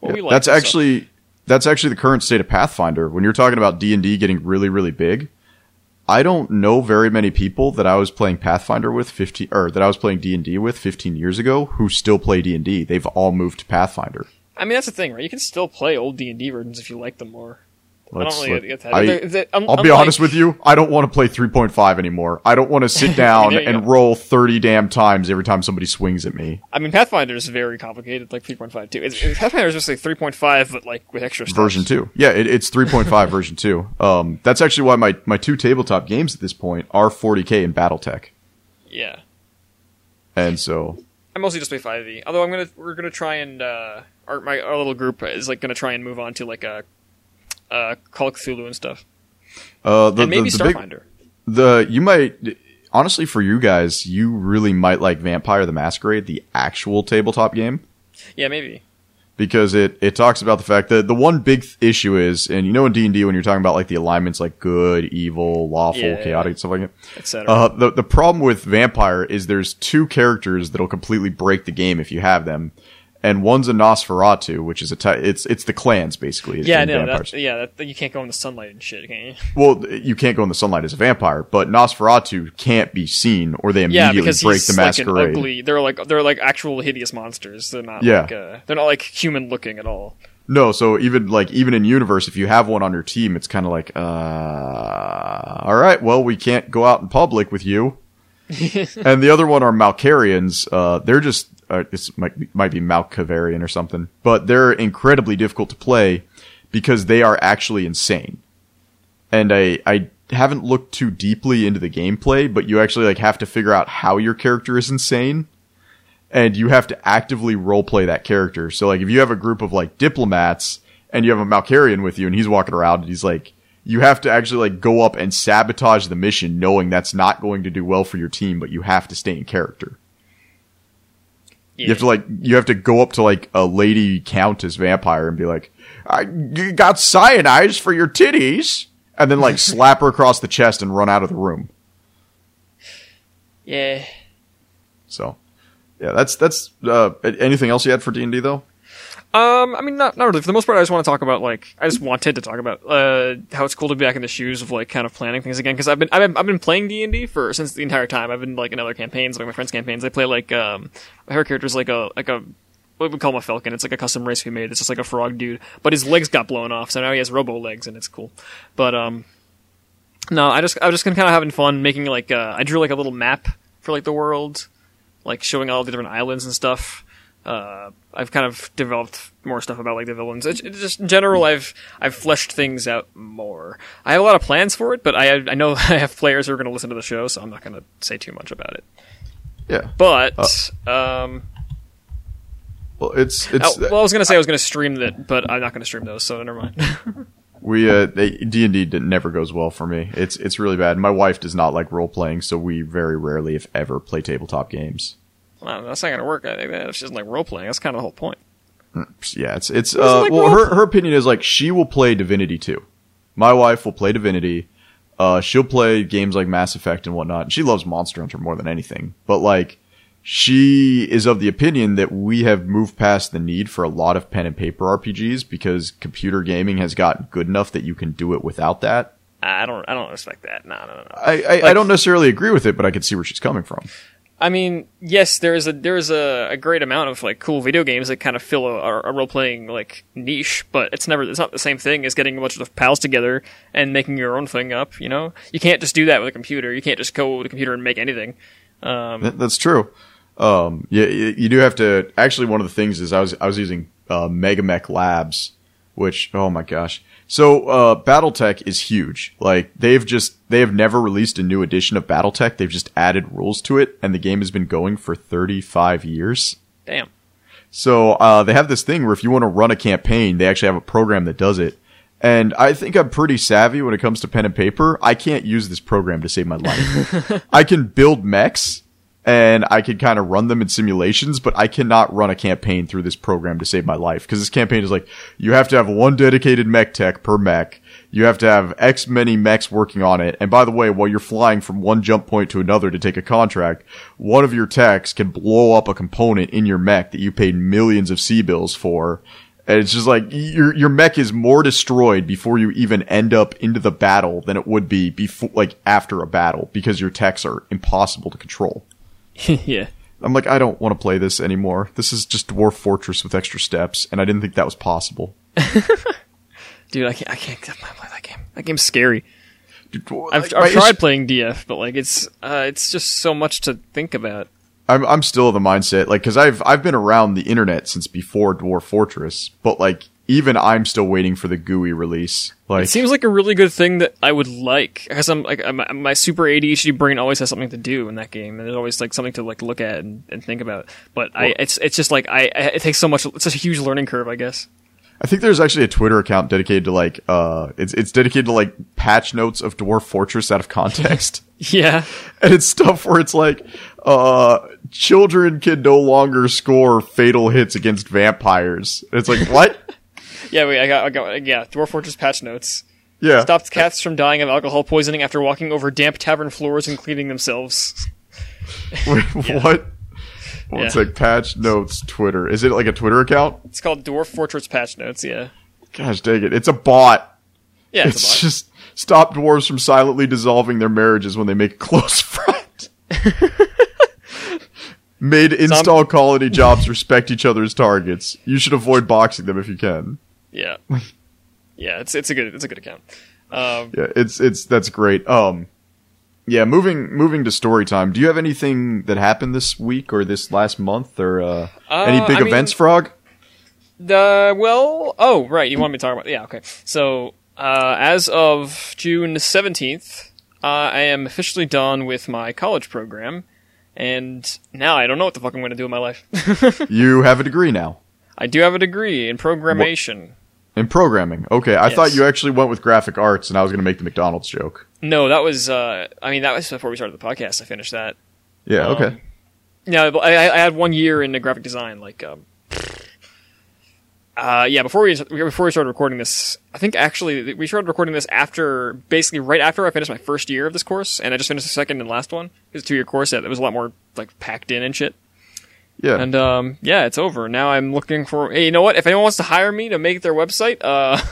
what we like. that's stuff. actually that's actually the current state of Pathfinder. When you're talking about D and D getting really, really big, I don't know very many people that I was playing Pathfinder with fifteen or that I was playing D and D with 15 years ago who still play D and D. They've all moved to Pathfinder. I mean, that's the thing, right? You can still play old D and D versions if you like them more. I Let's don't really let- get that. I- They're- they're- un- I'll be unlike- honest with you. I don't want to play 3.5 anymore. I don't want to sit down and go. roll 30 damn times every time somebody swings at me. I mean, Pathfinder is very complicated, like 3.5 too. It's, it's- Pathfinder is just like 3.5, but like with extra stuff. Version 2. Yeah, it, it's 3.5 version 2. Um, that's actually why my, my two tabletop games at this point are 40k and Battletech. Yeah, And so, I mostly just play 5e. Although I'm gonna we're gonna try and uh, our my our little group is like gonna try and move on to like a uh, Call Cthulhu and stuff, uh, the, and maybe the, the big, Starfinder. the, you might, honestly for you guys, you really might like Vampire the Masquerade, the actual tabletop game. Yeah, maybe. because it, it talks about the fact that the one big th- issue is, and you know in D and D when you're talking about like the alignments like good, evil, lawful, Yeah. chaotic, stuff like that. Etc. Uh, the the problem with vampire is there's two characters that'll completely break the game if you have them, and one's a Nosferatu, which is a ty- it's it's the clans basically. yeah, no, that, yeah, that, you can't go in the sunlight and shit, can you? Well, you can't go in the sunlight as a vampire, but Nosferatu can't be seen, or they Yeah, immediately because break the like masquerade. ugly. They're like they're like actual hideous monsters. They're not Yeah. like uh, they're not like human looking at all. No, so even like even in universe, if you have one on your team, it's kind of like, uh, all right, well, we can't go out in public with you. and the other one are Malkarians. Uh, they're just uh, this might might be Malkavarian or something, but they're incredibly difficult to play because they are actually insane. And I I haven't looked too deeply into the gameplay, but you actually like have to figure out how your character is insane and you have to actively roleplay that character. So like if you have a group of like diplomats and you have a Malkarian with you and he's walking around and he's like you have to actually like go up and sabotage the mission knowing that's not going to do well for your team, but you have to stay in character. You have to like you have to go up to like a lady countess vampire and be like, I you got cyanides for your titties and then like slap her across the chest and run out of the room. Yeah. So, yeah, that's that's uh, anything else you had for D and D though. Um, I mean, not not really. For the most part, I just want to talk about like I just wanted to talk about uh how it's cool to be back in the shoes of like kind of planning things again because I've been I've been I've been playing D and D for since the entire time. I've been like in other campaigns, like my friends' campaigns. I play like um her character's like a like a what we call him a falcon. It's like a custom race we made. It's just like a frog dude, but his legs got blown off, so now he has robo legs, and it's cool. But um, no, I just I was just kind of having fun making like uh, I drew like a little map for like the world, like showing all the different islands and stuff. Uh, I've kind of developed more stuff about like the villains. It's, it's just in general, I've I've fleshed things out more. I have a lot of plans for it, but I I know I have players who are going to listen to the show, so I'm not going to say too much about it. Yeah, But um, well, it's oh, it's well, I was going to say I was going to stream that, but I'm not going to stream those, so never mind. we uh D and D never goes well for me. It's it's really bad. My wife does not like role playing, so we very rarely, if ever, play tabletop games. Well, that's not going to work. I think that if she doesn't like role playing, that's kind of the whole point. Yeah, it's it's uh, like well, her her opinion is like she will play Divinity too. My wife will play Divinity. Uh, she'll play games like Mass Effect and whatnot. And she loves Monster Hunter more than anything. But like, she is of the opinion that we have moved past the need for a lot of pen and paper RPGs because computer gaming has gotten good enough that you can do it without that. I don't I don't respect that. No, no, no, no. I I, I don't necessarily agree with it, but I can see where she's coming from. I mean, yes, there is a there is a, a great amount of like cool video games that kind of fill a, a role playing like niche, but it's never it's not the same thing as getting a bunch of pals together and making your own thing up. You know, you can't just do that with a computer. You can't just go with a computer and make anything. Um, That- That's true. Um, yeah, you, you do have to. Actually, one of the things is I was I was using uh, MegaMek Labs, which oh my gosh. So uh, BattleTech is huge. Like they've just they have never released a new edition of BattleTech. They've just added rules to it, and the game has been going for 35 years. damn. So uh, they have this thing where if you want to run a campaign, they actually have a program that does it. And I think I'm pretty savvy when it comes to pen and paper. I can't use this program to save my life. I can build mechs and I can kind of run them in simulations, but I cannot run a campaign through this program to save my life. Cause this campaign is like, you have to have one dedicated mech tech per mech. You have to have X many mechs working on it. And by the way, while you're flying from one jump point to another to take a contract, one of your techs can blow up a component in your mech that you paid millions of C bills for. And it's just like your your mech is more destroyed before you even end up into the battle than it would be before like after a battle because your techs are impossible to control. yeah. I'm like I don't want to play this anymore. This is just Dwarf Fortress with extra steps and I didn't think that was possible. Dude, I can't. I can't play that game. That game's scary. Dude, I've, I've issue- tried playing DF, but like it's uh, it's just so much to think about. I'm I'm still of the mindset like because I've I've been around the internet since before Dwarf Fortress, but like even I'm still waiting for the GUI release. Like It seems like a really good thing that I would like. Because I'm like my, my super ADHD brain always has something to do in that game, and there's always like something to like look at and, and think about. But I, it's it's just like I, I it takes so much. It's such a huge learning curve, I guess. I think there's actually a Twitter account dedicated to like uh it's it's dedicated to like patch notes of Dwarf Fortress out of context. Yeah, and it's stuff where it's like uh children can no longer score fatal hits against vampires. And it's like what? yeah. Wait, I got I got yeah. Dwarf Fortress patch notes Yeah. stopped cats from dying of alcohol poisoning after walking over damp tavern floors and cleaning themselves. Wait, What? One Yeah. sec, patch notes Twitter. Is it like a Twitter account? It's called Dwarf Fortress patch notes. Yeah, Gosh dang it. It's a bot. yeah. It's, It's a bot. just stop dwarves from silently dissolving their marriages when they make a close friend. Made install colony jobs respect each other's targets. You should avoid boxing them if you can. Yeah, yeah. It's it's a good it's a good account. Um, Yeah, it's it's that's great. Um yeah, moving moving to story time. Do you have anything that happened this week or this last month or uh, any Uh, big I mean- events, Frog? The well, oh right, you want me to talk about? Yeah, okay. So uh, as of June seventeenth, uh, I am officially done with my college program, and now I don't know what the fuck I'm going to do in my life. You have a degree now I do have a degree in programmation. In programming. Okay, I Yes. thought you actually went with graphic arts and I was going to make the McDonald's joke. No, that was. Uh, I mean, that was before we started the podcast. I finished that. Yeah, Um, okay. Yeah, I, I had one year in the graphic design, like um, Uh, yeah, before we before we started recording this, I think actually we started recording this after basically right after I finished my first year of this course, and I just finished the second and last one. It's a two year course that was a lot more like packed in and shit. Yeah. And um, yeah, it's over. Now I'm looking for. Hey, you know what? If anyone wants to hire me to make their website, uh,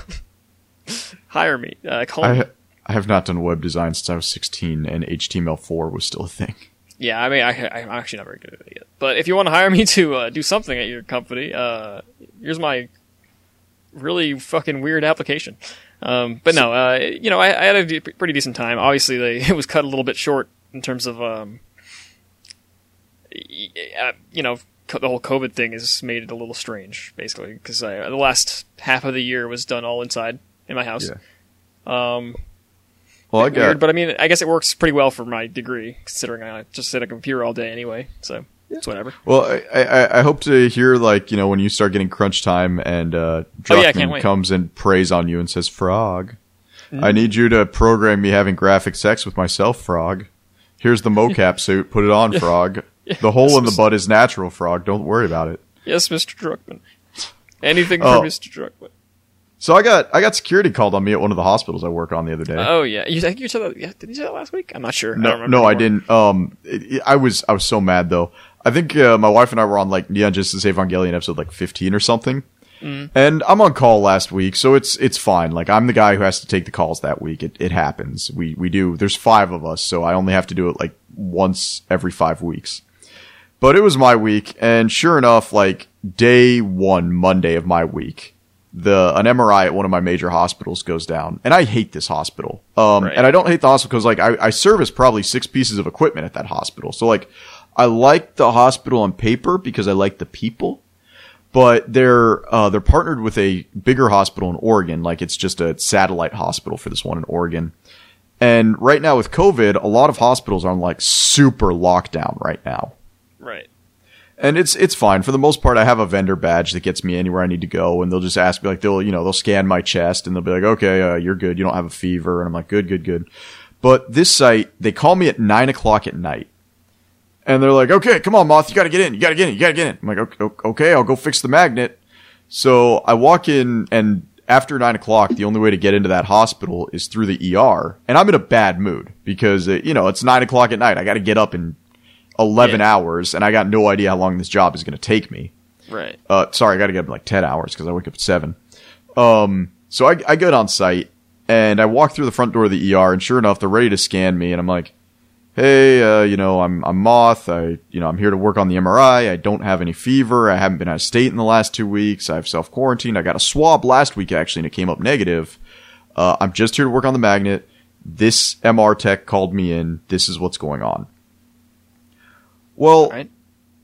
hire me. Uh, call I, me. I have not done web design since I was 16 and HTML4 was still a thing. Yeah, I mean, I, I'm actually not very good at it yet. But if you want to hire me to uh, do something at your company, uh, here's my really fucking weird application. Um, but no, uh, you know, I, I had a pretty decent time. Obviously, they, it was cut a little bit short in terms of, um, you know, the whole COVID thing has made it a little strange, basically, because the last half of the year was done all inside in my house. Um, Well, I weird, but I mean, I guess it works pretty well for my degree, considering I just sit at a computer all day anyway. So it's whatever. well, I, I I hope to hear like you know when you start getting crunch time and uh, Oh, yeah, I Druckmann can't wait. comes and preys on you and says, "Frog, Mm-hmm. I need you to program me having graphic sex with myself, Frog. Here's the mocap suit. Put it on, Frog. The hole in the butt is natural, Frog. Don't worry about it." Yes, Mr. Druckmann. Anything Oh. for Mr. Druckmann. So I got I got security called on me at one of the hospitals I work on the other day. Oh yeah, you, I think you said that. Yeah, did you say that last week? I'm not sure. I don't No, remember no, I didn't. Um, it, it- I was I was so mad though. I think uh, my wife and I were on like Neon Genesis Evangelion episode like 15 or something. Mm. And I'm on call last week, so it's it's fine. Like I'm the guy who has to take the calls that week. It it happens. We we do. There's five of us, so I only have to do it like once every five weeks. But it was my week, and sure enough, like day one, Monday of my week, the an MRI at one of my major hospitals goes down, and I hate this hospital. Um, Right. and I don't hate the hospital because like I, I service probably six pieces of equipment at that hospital, so like I like the hospital on paper because I like the people, but they're uh, they're partnered with a bigger hospital in Oregon, like it's just a satellite hospital for this one in Oregon. And right now with COVID, a lot of hospitals are on like super lockdown right now Right. and it's it's fine for the most part. I have a vendor badge that gets me anywhere I need to go, and they'll just ask me like they'll you know they'll scan my chest and they'll be like, okay, uh, you're good, you don't have a fever, and I'm like, good, good, good. But this site, they call me at nine o'clock at night, and they're like, okay, come on, moth, you got to get in, you got to get in, you got to get in. I'm like, okay, I'll go fix the magnet. So I walk in, and after nine o'clock, the only way to get into that hospital is through the ER, and I'm in a bad mood because uh, you know it's nine o'clock at night. I got to get up in eleven Yeah. hours, and I got no idea how long this job is going to take me. Right. Uh, sorry, I got to get up in like ten hours because I wake up at seven. Um, so I, I get on site and I walk through the front door of the ER, and sure enough, they're ready to scan me, and I'm like, "Hey, uh, you know, I'm I'm Moth. I you know I'm here to work on the MRI. I don't have any fever. I haven't been out of state in the last two weeks. I've self quarantined. I got a swab last week actually, and it came up negative. Uh, I'm just here to work on the magnet. This MR tech called me in. This is what's going on." Well, Right.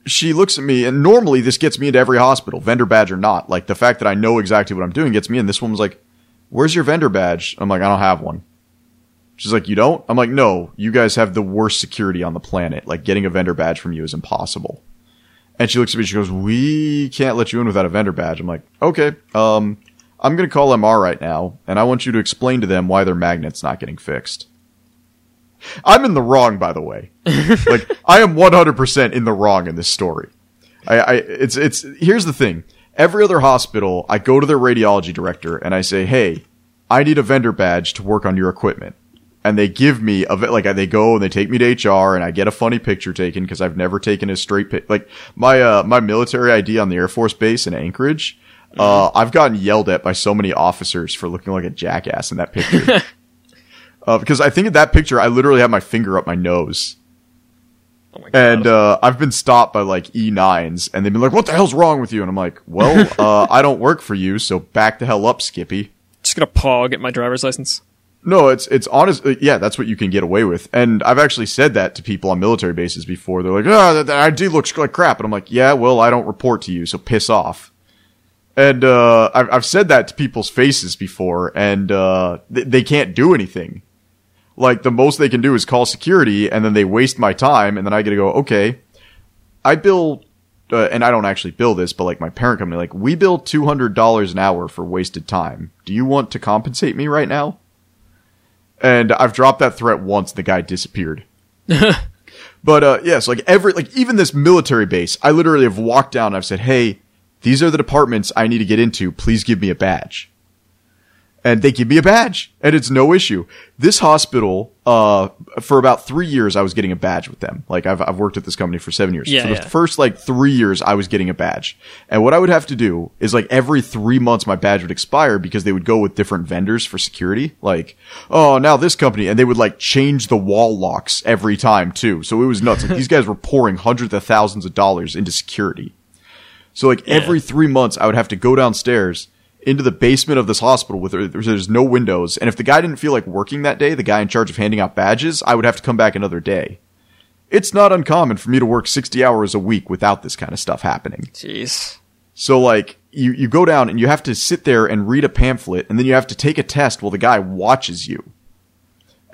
she looks at me, and normally this gets me into every hospital, vendor badge or not. Like the fact that I know exactly what I'm doing gets me in. This one was like, "Where's your vendor badge?" I'm like, "I don't have one." She's like, "You don't?" I'm like, "No, you guys have the worst security on the planet. Like getting a vendor badge from you is impossible." And she looks at me, she goes, "We can't let you in without a vendor badge." I'm like, "Okay, um, I'm gonna call MR right now, and I want you to explain to them why their magnet's not getting fixed." I'm in the wrong, by the way. like I am 100% in the wrong in this story. I, I, it's, it's, here's the thing. Every other hospital, I go to their radiology director and I say, Hey, I need a vendor badge to work on your equipment. And they give me a, like, they go and they take me to HR and I get a funny picture taken because I've never taken a straight pic. Like, my, uh, my military ID on the Air Force Base in Anchorage, uh, I've gotten yelled at by so many officers for looking like a jackass in that picture. uh, because I think in that picture, I literally have my finger up my nose. Oh my god. And uh, I've been stopped by like E9s, and they've been like, "What the hell's wrong with you?" And I'm like, "Well, uh, I don't work for you, so back the hell up, Skippy." just gonna paw get my driver's license. No, it's it's honest. uh, Yeah, that's what you can get away with. And I've actually said that to people on military bases before. They're like, "Oh, that, that ID looks like crap," and I'm like, "Yeah, well, I don't report to you, so piss off." And uh, I've I've said that to people's faces before, and uh, th- they can't do anything. Like the most they can do is call security, and then they waste my time, and then I get to go, okay, I bill, uh, and I don't actually bill this, but like my parent company, like we bill two hundred dollars an hour for wasted time. Do you want to compensate me right now? And I've dropped that threat once, the guy disappeared. but uh, yes, like every like even this military base, I literally have walked down and I've said, hey. these are the departments I need to get into. Please give me a badge and they give me a badge and it's no issue. This hospital, uh, for about three years, I was getting a badge with them. Like I've, I've worked at this company for seven years. Yeah, for the yeah. first like three years, I was getting a badge. And what I would have to do is like every three months, my badge would expire because they would go with different vendors for security. Like, oh, now this company, and they would like change the wall locks every time too. So it was nuts. Like these guys were pouring hundreds of thousands of dollars into security. So like every three months, I would have to go downstairs into the basement of this hospital with there's no windows. And if the guy didn't feel like working that day, the guy in charge of handing out badges, I would have to come back another day. It's not uncommon for me to work 60 hours a week without this kind of stuff happening. Jeez. So like you, you go down and you have to sit there and read a pamphlet and then you have to take a test while the guy watches you.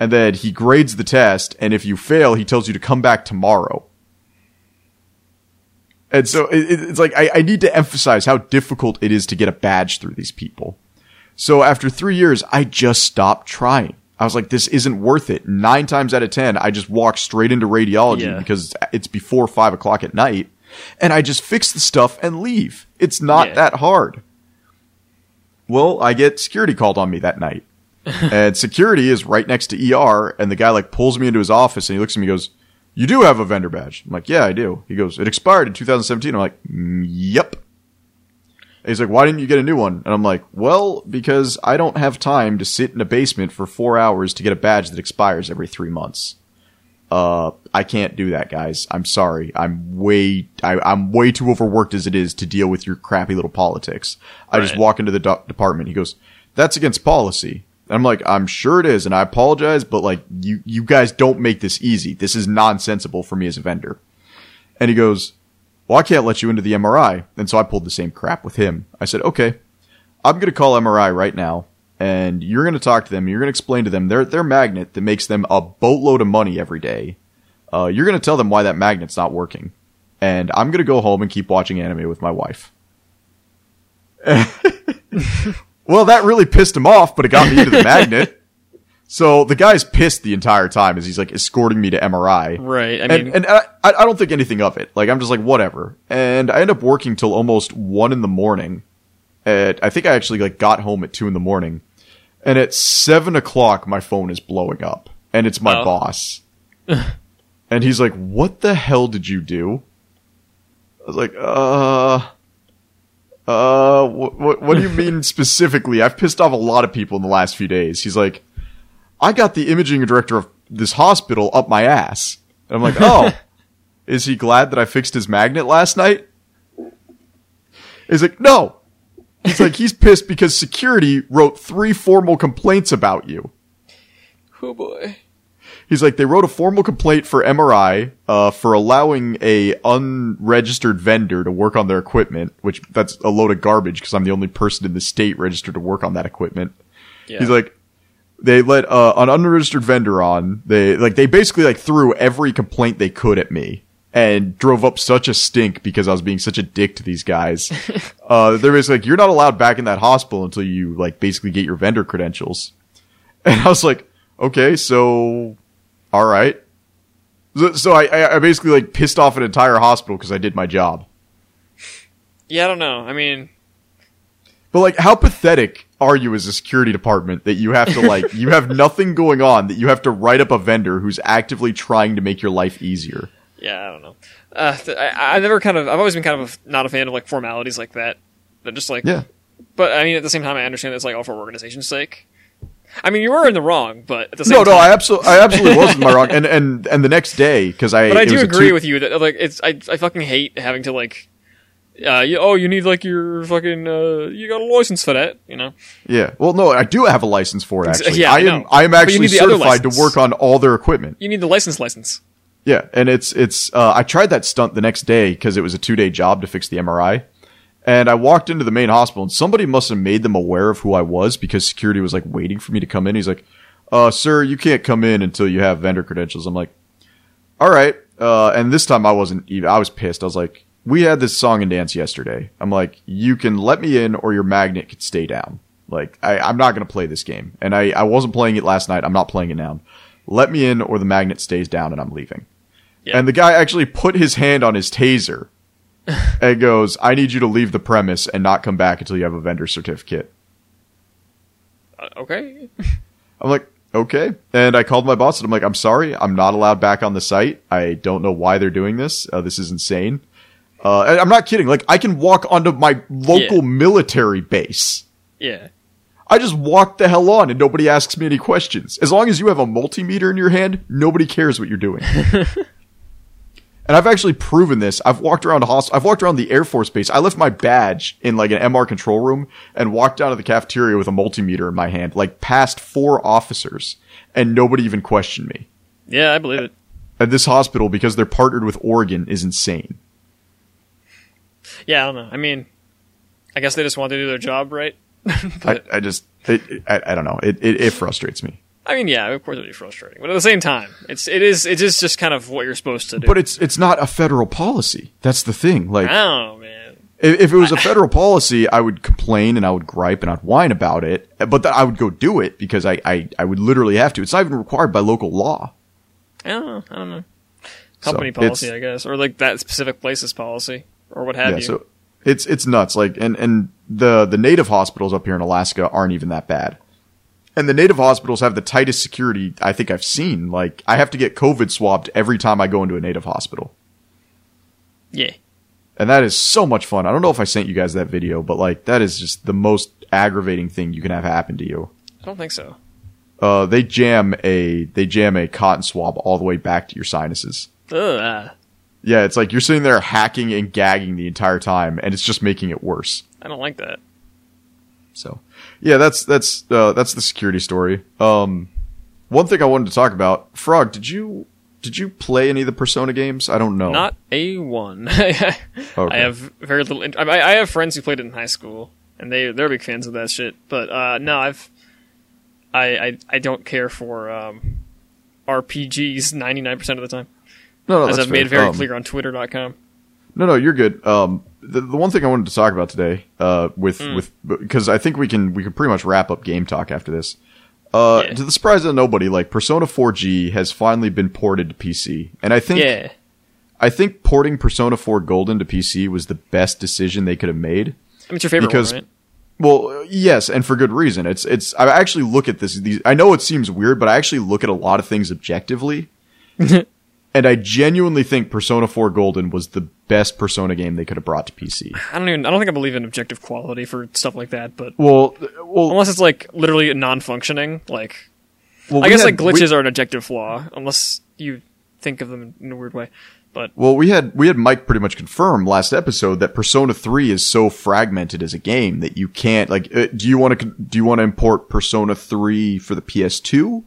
And then he grades the test and if you fail, he tells you to come back tomorrow. And so it, it's like I, I need to emphasize how difficult it is to get a badge through these people. So after three years, I just stopped trying. I was like, this isn't worth it. Nine times out of ten, I just walk straight into radiology Yeah. because it's before five o'clock at night, and I just fix the stuff and leave. It's not Yeah. that hard. Well, I get security called on me that night. and security is right next to ER, and the guy like pulls me into his office and he looks at me and goes, You do have a vendor badge. I'm like, Yeah, I do. He goes, It expired in 2017. I'm like, "Mm, Yep. And he's like, Why didn't you get a new one? And I'm like, Well, because I don't have time to sit in a basement for four hours to get a badge that expires every three months. Uh, I can't do that, guys. I'm sorry. I'm way, I, I'm way too overworked as it is to deal with your crappy little politics. I just walk into the do- department. He goes, "That's against policy." I'm like, "I'm sure it is, and I apologize, but like, you, you guys don't make this easy. This is nonsensical for me as a vendor." And he goes, "Well, I can't let you into the MRI." And so I pulled the same crap with him. I said, "Okay, I'm to call MRI right now, and you're to talk to them. You're to explain to them their their magnet that makes them a boatload of money every day. Uh, you're to tell them why that magnet's not working, and I'm to go home and keep watching anime with my wife." well, that really pissed him off, but it got me into the magnet. So the guy's pissed the entire time as he's like escorting me to MRI. Right. I And, mean, and I, I don't think anything of it. Like, I'm just like, whatever. And I end up working till almost one in the morning. At, I think I actually like got home at two in the morning. And at seven o'clock, my phone is blowing up. And it's my Oh. boss. and he's like, what the hell did you do? I was like, uh, uh, what, what, what do you mean specifically? I've pissed off a lot of people in the last few days. He's like, I got the imaging director of this hospital up my ass. And I'm like, oh, is he glad that I fixed his magnet last night? He's like, no. He's like, he's pissed because security wrote three formal complaints about you. oh boy. He's like, they wrote a formal complaint for MRI, uh, for allowing a unregistered vendor to work on their equipment, which that's a load of garbage because I'm the only person in the state registered to work on that equipment. Yeah. He's like, they let uh, an unregistered vendor on. They like they basically like threw every complaint they could at me and drove up such a stink because I was being such a dick to these guys. uh, they're basically like, you're not allowed back in that hospital until you like basically get your vendor credentials. And I was like, okay, so all right. So, so I, I I basically like pissed off an entire hospital because I did my job. yeah, I don't know. I mean, But like, how pathetic are you as a security department that you have to like, you have nothing going on that you have to write up a vendor who's actively trying to make your life easier? yeah, I don't know. Uh, th- I, I've never kind of, I've always been kind of a, not a fan of like formalities like that. They're just like, Yeah. but I mean, at the same time, I understand it's like all for organization's sake. I mean, you were in the wrong, but at the same No, time, no, I absolutely, I absolutely wasn't my wrong. And, and, and the next day, cause I, But I do was agree two- with you that like it's I I fucking hate having to like uh you, oh you need like your fucking uh you got a license for that you know yeah. Well, no, I do have a license for it actually. yeah, I I am, know. I am actually the certified to work on all their equipment. you need the license license Yeah, and it's it's. Uh, I tried that stunt the next day because it was a two day job to fix the MRI, and I walked into the main hospital and somebody must have made them aware of who I was because security was like waiting for me to come in. He's like, "Uh, sir, you can't come in until you have vendor credentials." I'm like, "All right." Uh, and this time I wasn't even. I was pissed. I was like, "We had this song and dance yesterday." I'm like, "You can let me in, or your magnet could stay down." Like, I, I'm not gonna play this game, and I I wasn't playing it last night. I'm not playing it now. Let me in, or the magnet stays down, and I'm leaving. Yeah. And the guy actually put his hand on his taser and goes, "I need you to leave the premise and not come back until you have a vendor certificate." Uh, okay. I'm like, okay. And I called my boss and I'm like, I'm sorry, I'm not allowed back on the site. I don't know why they're doing this. Uh, this is insane. Uh, and I'm not kidding. Like, I can walk onto my local Yeah. military base. Yeah. I just walk the hell on and nobody asks me any questions. As long as you have a multimeter in your hand, nobody cares what you're doing. and I've actually proven this. I've walked around a hospital. I've walked around the Air Force base. I left my badge in like an MR control room and walked down to the cafeteria with a multimeter in my hand, like past four officers, and nobody even questioned me. Yeah, I believe it. At this hospital, because they're partnered with Oregon, is insane. Yeah, I don't know. I mean, I guess they just want to do their job right. I, I just, it, it- I, I don't know. It, it, it frustrates me. I mean, yeah, of course it'd be frustrating, but at the same time, it's it is it is just kind of what you're supposed to do. But it's, it's not a federal policy. That's the thing. Like, oh man. If, if it was a federal policy, I would complain and I would gripe and I'd whine about it, but I would go do it because I, I, I would literally have to. It's not even required by local law. I don't know. I don't know. Company So, policy, I guess, or like that specific place's policy, or what have Yeah, you. so it's it's nuts. Like and and the the native hospitals up here in Alaska aren't even that bad. And the native hospitals have the tightest security I think I've seen. Like I have to get COVID swabbed every time I go into a native hospital. yeah, And that is so much fun. I don't know if I sent you guys that video, but like that is just the most aggravating thing you can have happen to you. I don't think so. uh, they jam a they jam a cotton swab all the way back to your sinuses. Ugh, ah, Yeah, it's like you're sitting there hacking and gagging the entire time, and it's just making it worse. I don't like that. So, yeah, that's that's uh, that's the security story. Um, one thing I wanted to talk about, Frog, did you did you play any of the Persona games? I don't know. Not a one. I have very little. I, I have friends who played it in high school, and they they're big fans of that shit. But uh, no, I've I, I I don't care for um, RPGs ninety nine percent of the time, no, no, as I've made very Um, clear on Twitter.com. No, no, you're good. Um, the, the one thing I wanted to talk about today, uh, with Hmm. with because I think we can we can pretty much wrap up game talk after this. Uh, Yeah. to the surprise of nobody, like Persona 4G has finally been ported to PC, and I think Yeah, I think porting Persona 4 Golden to PC was the best decision they could have made. I mean, it's your favorite Because- one, right? Well, yes, and for good reason. It's it's. I actually look at this. These I know it seems weird, but I actually look at a lot of things objectively, and I genuinely think Persona 4 Golden was the best Persona game they could have brought to PC. I don't even. I don't think I believe in objective quality for stuff like that. But Well, well, unless it's like literally non-functioning, like well I guess had- like glitches we- are an objective flaw, unless you think of them in a weird way. But Well, we had we had Mike pretty much confirm last episode that Persona 3 is so fragmented as a game that you can't like. Uh, do you want to do you want to import Persona 3 for the PS2?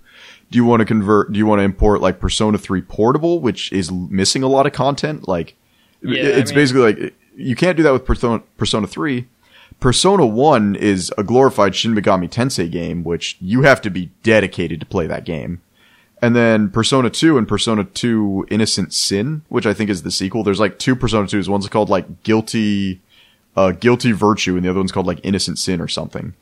Do you want to convert? Do you want to import like Persona 3 Portable, which is missing a lot of content? Like, Yeah, it- I it's mean- basically like you can't do that with Persona Persona 3. Persona 1 is a glorified Shin Megami Tensei game, which you have to be dedicated to play that game. And then Persona 2 and Persona 2 Innocent Sin, which I think is the sequel. There's like two Persona 2s. One's called like Guilty, uh, Guilty Virtue, and the other one's called like Innocent Sin or something.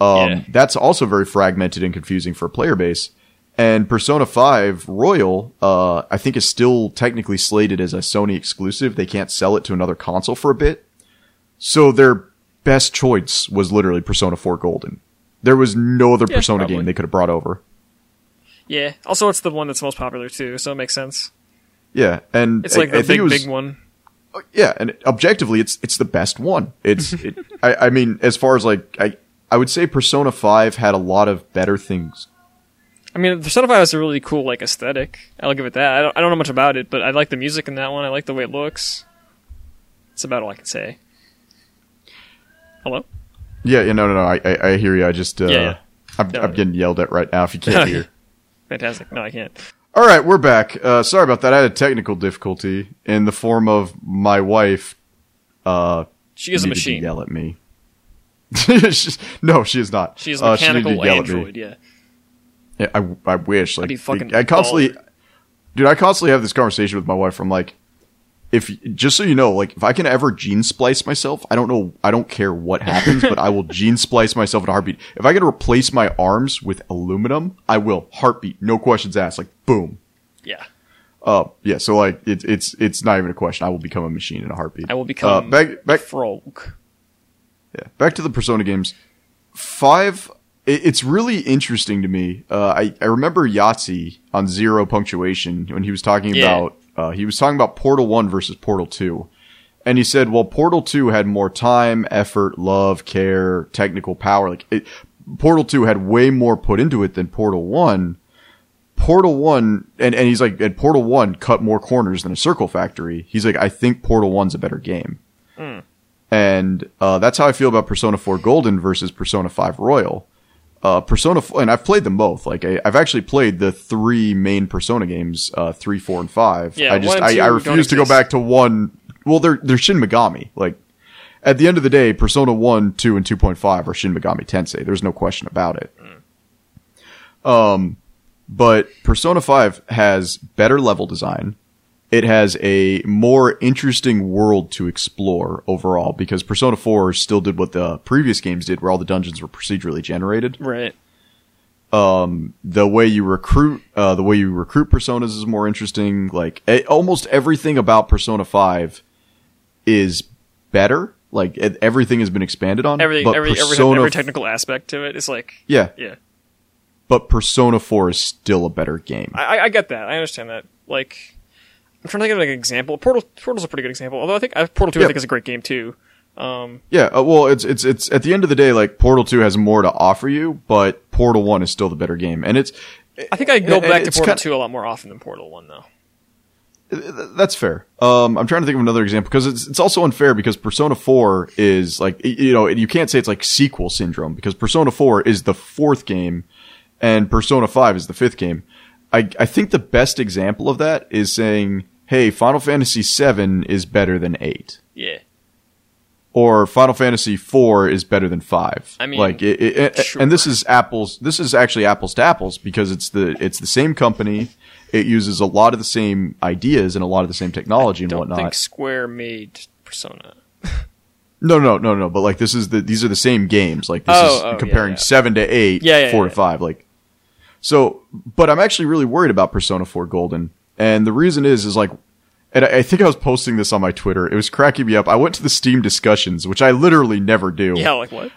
Um, Yeah. that's also very fragmented and confusing for a player base. And Persona 5 Royal, uh, I think is still technically slated as a Sony exclusive. They can't sell it to another console for a bit. So their best choice was literally Persona 4 Golden. There was no other Yeah, Persona probably. game they could have brought over. yeah, also it's the one that's most popular too, so it makes sense. Yeah, and It's like I, the I think big it was, big one. Yeah, and objectively, it's it's the best one. It's, it, I, I mean, as far as like, I I would say Persona Five had a lot of better things. I mean, Persona 5 has a really cool like aesthetic. I'll give it that. I don't, I don't know much about it, but I like the music in that one. I like the way it looks. That's about all I can say. Hello? Yeah, yeah, no, no, no. I I, I hear you. I just uh, Yeah, yeah. I'm No. I'm getting yelled at right now. If you can't hear. Fantastic. No, I can't. All right, we're back. Uh, sorry about that. I had a technical difficulty in the form of my wife. Uh, She is a machine. Yell at me. No, she is not. She is a Uh, she mechanical at me. android, yeah. Yeah, I, I wish. Like, be fucking I constantly, baller. dude, I constantly have this conversation with my wife. I'm like, if just so you know, like, if I can ever gene splice myself, I don't know, I don't care what happens, but I will gene splice myself in a heartbeat. If I can replace my arms with aluminum, I will. Heartbeat, no questions asked. Like, boom. Yeah. Uh, yeah. So like, it's it's it's not even a question. I will become a machine in a heartbeat. I will become Uh, back back frog. Yeah, back to the Persona games. Five, it, it's really interesting to me. Uh, I I remember Yahtzee on Zero Punctuation when he was talking Yeah. about uh, he was talking about Portal One versus Portal Two, and he said, well, Portal Two had more time, effort, love, care, technical power. Like it, Portal Two had way more put into it than Portal One. Portal One, and, and he's like, and Portal One cut more corners than a Circle Factory. He's like, I think Portal One's a better game. And uh, that's how I feel about Persona 4 Golden versus Persona 5 Royal. Uh, Persona, f- and I've played them both. Like I, I've actually played the three main Persona games, uh, three, four, and five. Yeah, I just, I, I refuse to go back to one. Well, they're they're Shin Megami. Like at the end of the day, Persona 1, 2, and 2.5 are Shin Megami Tensei. There's no question about it. Um, but Persona 5 has better level design. It has a more interesting world to explore overall because Persona 4 still did what the previous games did, where all the dungeons were procedurally generated. Right. The way you recruit, uh, the way you recruit personas is more interesting. Like almost everything about Persona 5 is better. Like everything has been expanded on. Every but every every, Persona every f- technical aspect to it is like yeah, yeah. but Persona 4 is still a better game. I- I get that. I understand that. Like, I'm trying to think of like, an example. Portal Portal's a pretty good example. Although I think uh, Portal Two I think is a great game too. Um, Yeah, uh, well, it's it's it's at the end of the day, like Portal Two has more to offer you, but Portal One is still the better game, and it's I think I go And- and back to Portal kind- Two a lot more often than Portal One though. that's fair. Um, I'm trying to think of another example because it's it's also unfair because Persona Four is like you know you can't say it's like sequel syndrome because Persona Four is the fourth game, and Persona Five is the fifth game. I I think the best example of that is saying, hey, Final Fantasy Seven is better than eight. Yeah. or Final Fantasy IV is better than five. I mean, like, it, it, sure. and this is apples. This is actually apples to apples because it's the it's the same company. It uses a lot of the same ideas and a lot of the same technology and Don't whatnot. think Square made Persona. no, no, no, no. But like, this is the these are the same games. Like, this Oh, is oh, oh comparing yeah. seven to eight, Yeah, yeah, four yeah. to five. Like, so, but I'm actually really worried about Persona 4 Golden, and the reason is is like. And I I think I was posting this on my Twitter. It was cracking me up. I went to the Steam discussions, which I literally never do. Yeah, like what?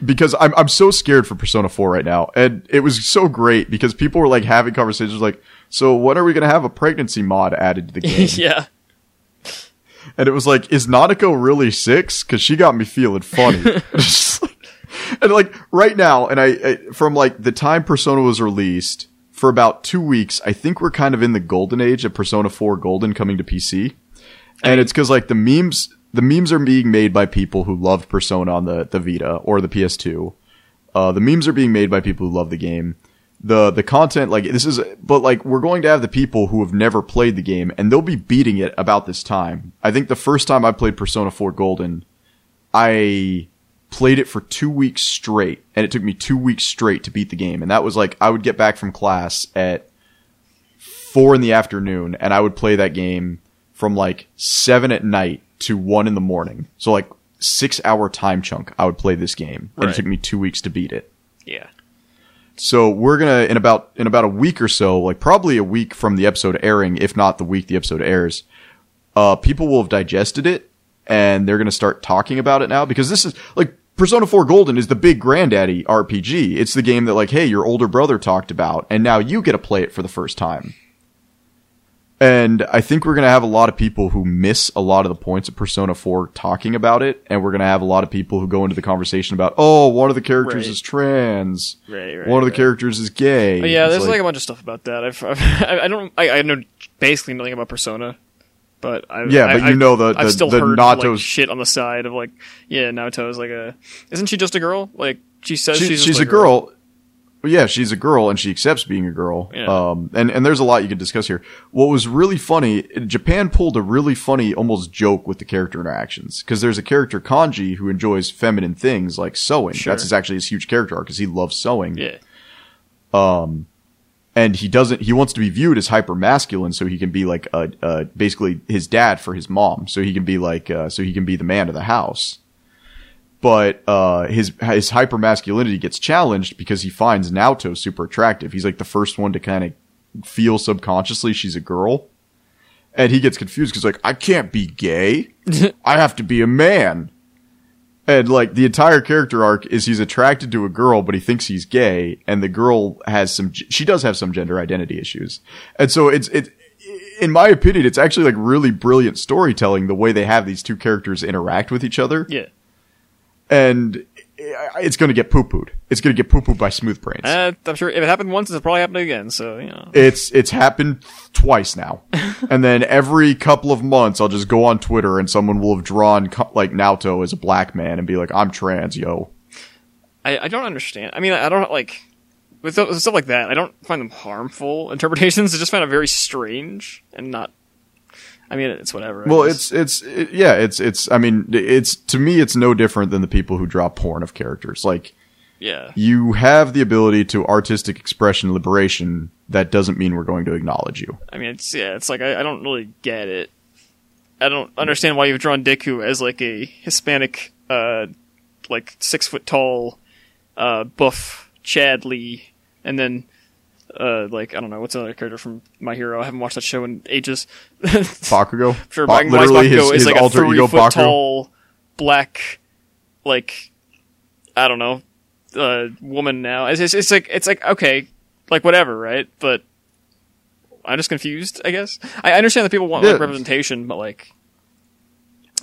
because I'm I'm so scared for Persona 4 right now. And it was so great because people were like having conversations like, so when are we going to have a pregnancy mod added to the game? yeah. and it was like, is Nanako really 6 cuz she got me feeling funny. And like right now and I, I from like the time Persona was released for about 2 weeks, I think we're kind of in the golden age of Persona 4 Golden coming to PC. And it's cuz like the memes the memes are being made by people who loved Persona on the the Vita or the PS2. Uh, the memes are being made by people who love the game. The the content like this is but like we're going to have the people who have never played the game and they'll be beating it about this time. I think the first time I played Persona 4 Golden, I played it for 2 weeks straight and it took me 2 weeks straight to beat the game and that was like I would get back from class at 4 in the afternoon and I would play that game from like 7 at night to 1 in the morning. So like 6 hour time chunk I would play this game and it took me 2 weeks to beat it. Yeah. So we're gonna in about in about a week or so, like probably a week from the episode airing, if not the week the episode airs, uh, people will have digested it and they're gonna start talking about it now because this is like Persona 4 Golden is the big granddaddy RPG. It's the game that like, hey, your older brother talked about, and now you get to play it for the first time. And I think we're going to have a lot of people who miss a lot of the points of Persona 4 talking about it. And we're going to have a lot of people who go into the conversation about, oh, one of the characters Right. is trans. Right, right, one of the characters is gay. But yeah, It's there's like, a bunch of stuff about that. I've, I've I don't I, I know basically nothing about Persona, but I Yeah, but I, you know the- I've the- still the heard like, shit on the side of like yeah Naoto's like a isn't she just a girl like she says she- she's, she's, a like girl. Yeah, she's a girl and she accepts being a girl. Yeah. Um, and, and there's a lot you can discuss here. What was really funny, Japan pulled a really funny, almost joke with the character interactions. Cause there's a character, Kanji, who enjoys feminine things like sewing. Sure. That's his, actually his huge character arc because he loves sewing. yeah and he doesn't he wants to be viewed as hyper masculine so he can be like a, a basically his dad for his mom. So he can be like uh, so he can be the man of the house. But uh, his his hyper masculinity gets challenged because he finds Naoto super attractive. He's like the first one to kind of feel subconsciously she's a girl. And he gets confused because like I can't be gay, I have to be a man. And like the entire character arc is he's attracted to a girl, but he thinks he's gay, and the girl has some. She does have some gender identity issues, and so it's it. In my opinion, it's actually like really brilliant storytelling the way they have these two characters interact with each other, Yeah. and it's going to get poo pooed. It's going to get poo pooed by Smooth Brains. Uh, I'm sure if it happened once, it'll probably happen again. So you know. It's it's happened twice now, and then every couple of months I'll just go on Twitter and someone will have drawn like Naoto as a black man and be like, "I'm trans, yo." I, I don't understand. I mean, I don't like with, with stuff like that. I don't find them harmful interpretations. I just find it very strange and not. I mean, it's whatever. I Well, guess. it's it's it, yeah, it's it's. I mean, it's to me, it's no different than the people who draw porn of characters. Like yeah, you have the ability to artistic expression, liberation. That doesn't mean we're going to acknowledge you. I mean, it's yeah, it's like I, I don't really get it. I don't understand why you've drawn Deku as like a Hispanic, uh, like six foot tall, uh, buff Chad Lee, and then. Uh, like I don't know what's another character from My Hero. I haven't watched that show in ages. Bakugo, Sure, Ba- literally his, Bakugo his is like a three ego foot tall, black, like I don't know, uh, woman now. It's, it's, it's like it's like okay, like whatever, right? But I'm just confused. I guess I understand that people want like representation, but like,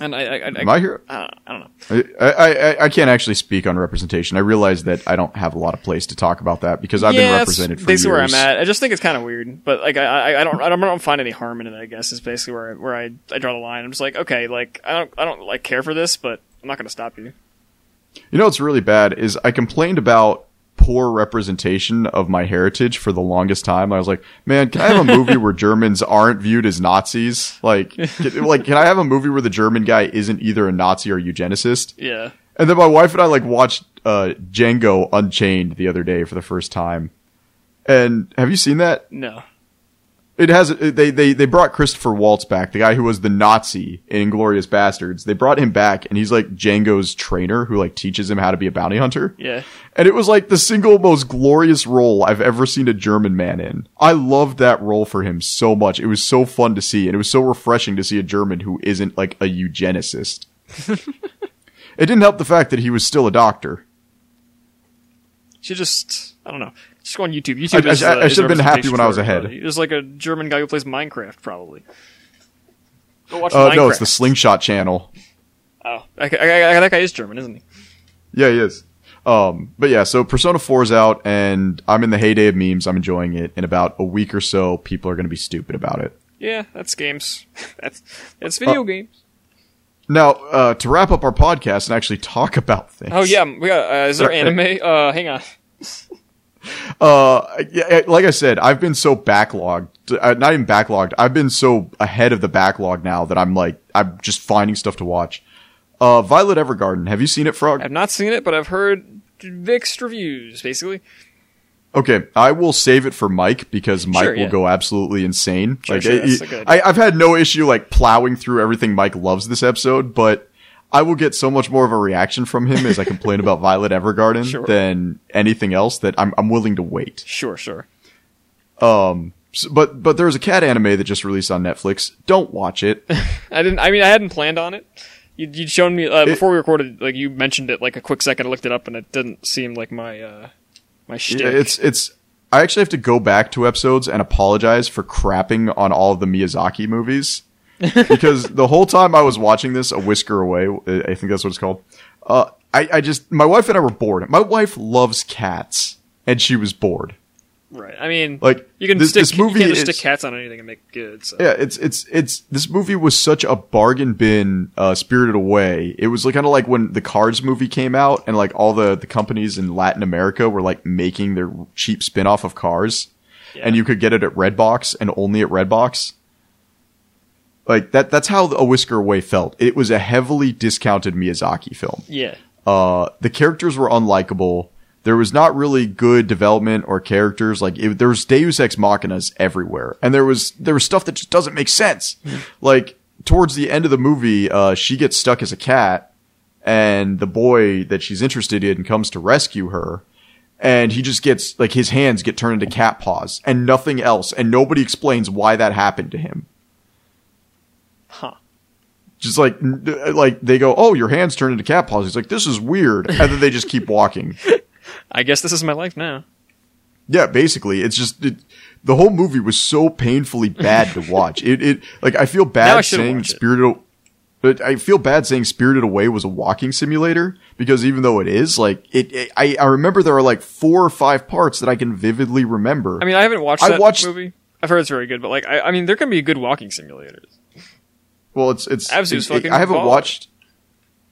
and I, I, I, I, I, don't, I don't know. I, I, I- I can't actually speak on representation. I realize that I don't have a lot of place to talk about that because I've yeah, been represented for basically years. where I'm at. I just think it's kind of weird, but like I, I, I don't, I don't, I don't find any harm in it. I guess is basically where I, where I, I draw the line. I'm just like, okay, like I don't, I don't like care for this, but I'm not going to stop you. You know what's really bad is I complained about poor representation of my heritage for the longest time. I was like, man, can I have a movie where Germans aren't viewed as Nazis? Like, can, like, can I have a movie where the German guy isn't either a Nazi or eugenicist? Yeah. And then my wife and I like watched uh, Django Unchained the other day for the first time. And have you seen that? No. It has they they they brought Christopher Waltz back, the guy who was the Nazi in Inglourious Basterds. They brought him back, and he's like Django's trainer who like teaches him how to be a bounty hunter. Yeah. And it was like the single most glorious role I've ever seen a German man in. I loved that role for him so much. It was so fun to see, and it was so refreshing to see a German who isn't like a eugenicist. it didn't help the fact that he was still a doctor. Should just I don't know. Just go on YouTube. YouTube. I- I- is, I uh, is should have been happy when I was ahead. There's like a German guy who plays Minecraft, probably. Go watch Uh, Minecraft. no, it's the Slingshot channel. Oh, I, I, I, that guy is German, isn't he? Yeah, he is. Um, but yeah, so Persona 4 is out, and I'm in the heyday of memes. I'm enjoying it. In about a week or so, people are going to be stupid about it. Yeah, that's games. that's that's Uh, video games. Now, uh, to wrap up our podcast and actually talk about things. Oh yeah, we got. Uh, is there anime? Uh, hang on. Uh, yeah, like I said, I've been so backlogged. Uh, not even backlogged. I've been so ahead of the backlog now that I'm like, I'm just finding stuff to watch. Uh, Violet Evergarden. Have you seen it, Frog? I've not seen it, but I've heard mixed reviews. Basically, Okay, I will save it for Mike because Mike Sure, will go absolutely insane. Sure, like, sure, I- that's a good I, I've had no issue like plowing through everything Mike loves this episode, but I will get so much more of a reaction from him as I complain about Violet Evergarden than anything else that I'm, I'm willing to wait. sure, sure. Um, s- but but there's a cat anime that just released on Netflix. Don't watch it. I didn't. I mean, I hadn't planned on it. You, you'd shown me uh, before we recorded. Like you mentioned it, like a quick second. I looked it up, and it didn't seem like my uh, my shtick. Yeah, it's it's. I actually have to go back two episodes and apologize for crapping on all of the Miyazaki movies because the whole time I was watching this, a whisker away, I think that's what it's called. Uh, I I just my wife and I were bored. My wife loves cats, and she was bored. Right. I mean, Like, you can this- stick. this movie you stick cats on anything and make it good. So. Yeah, it's it's it's this movie was such a bargain bin, uh, Spirited Away. It was like kind of like when the Cars movie came out, and like all the the companies in Latin America were like making their cheap spin off of Cars, and you could get it at Redbox and only at Redbox. Like that. That's how A Whisker Away felt. It was a heavily discounted Miyazaki film. Yeah. Uh, the characters were unlikable. There was not really good development or characters. Like it, there was Deus Ex Machinas everywhere, and there was there was stuff that just doesn't make sense. like towards the end of the movie, uh, she gets stuck as a cat, and the boy that she's interested in comes to rescue her, and he just gets like his hands get turned into cat paws and nothing else, and nobody explains why that happened to him. Huh just like, like they go, oh, your hands turn into cat paws. He's like, this is weird, and then they just keep walking. I guess this is my life now. Yeah, basically, it's just it, the whole movie was so painfully bad to watch. It, it like I feel Now I bad saying. Spirited. But I feel bad saying Spirited Away was a walking simulator because even though it is, like it, it I, I remember there are like four or five parts that I can vividly remember. I mean, I haven't watched I that watched- movie. I've heard it's very good, but like, I, I mean, there can be good walking simulators. well, it's it's. It- I haven't watched.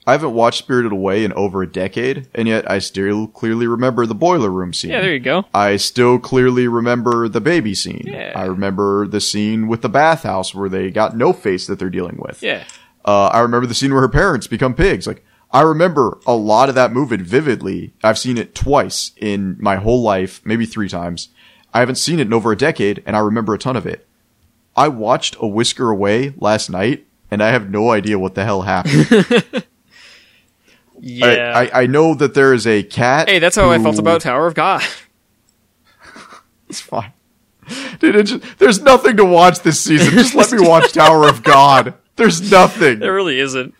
I haven't watched Spirited Away in over a decade, and yet I still clearly remember the boiler room scene. Yeah, there you go. I still clearly remember the baby scene. Yeah. I remember the scene with the bathhouse where they got no face that they're dealing with. Yeah. Uh, I remember the scene where her parents become pigs. Like, I remember a lot of that movie vividly. I've seen it twice in my whole life, maybe three times. I haven't seen it in over a decade, and I remember a ton of it. I watched A Whisker Away last night, and I have no idea what the hell happened. Yeah. I, I, I know that there is a cat. hey, that's how I felt about Tower of God. It's fine. Dude, it just, there's nothing to watch this season. Just let me watch Tower of God. There's nothing. There really isn't.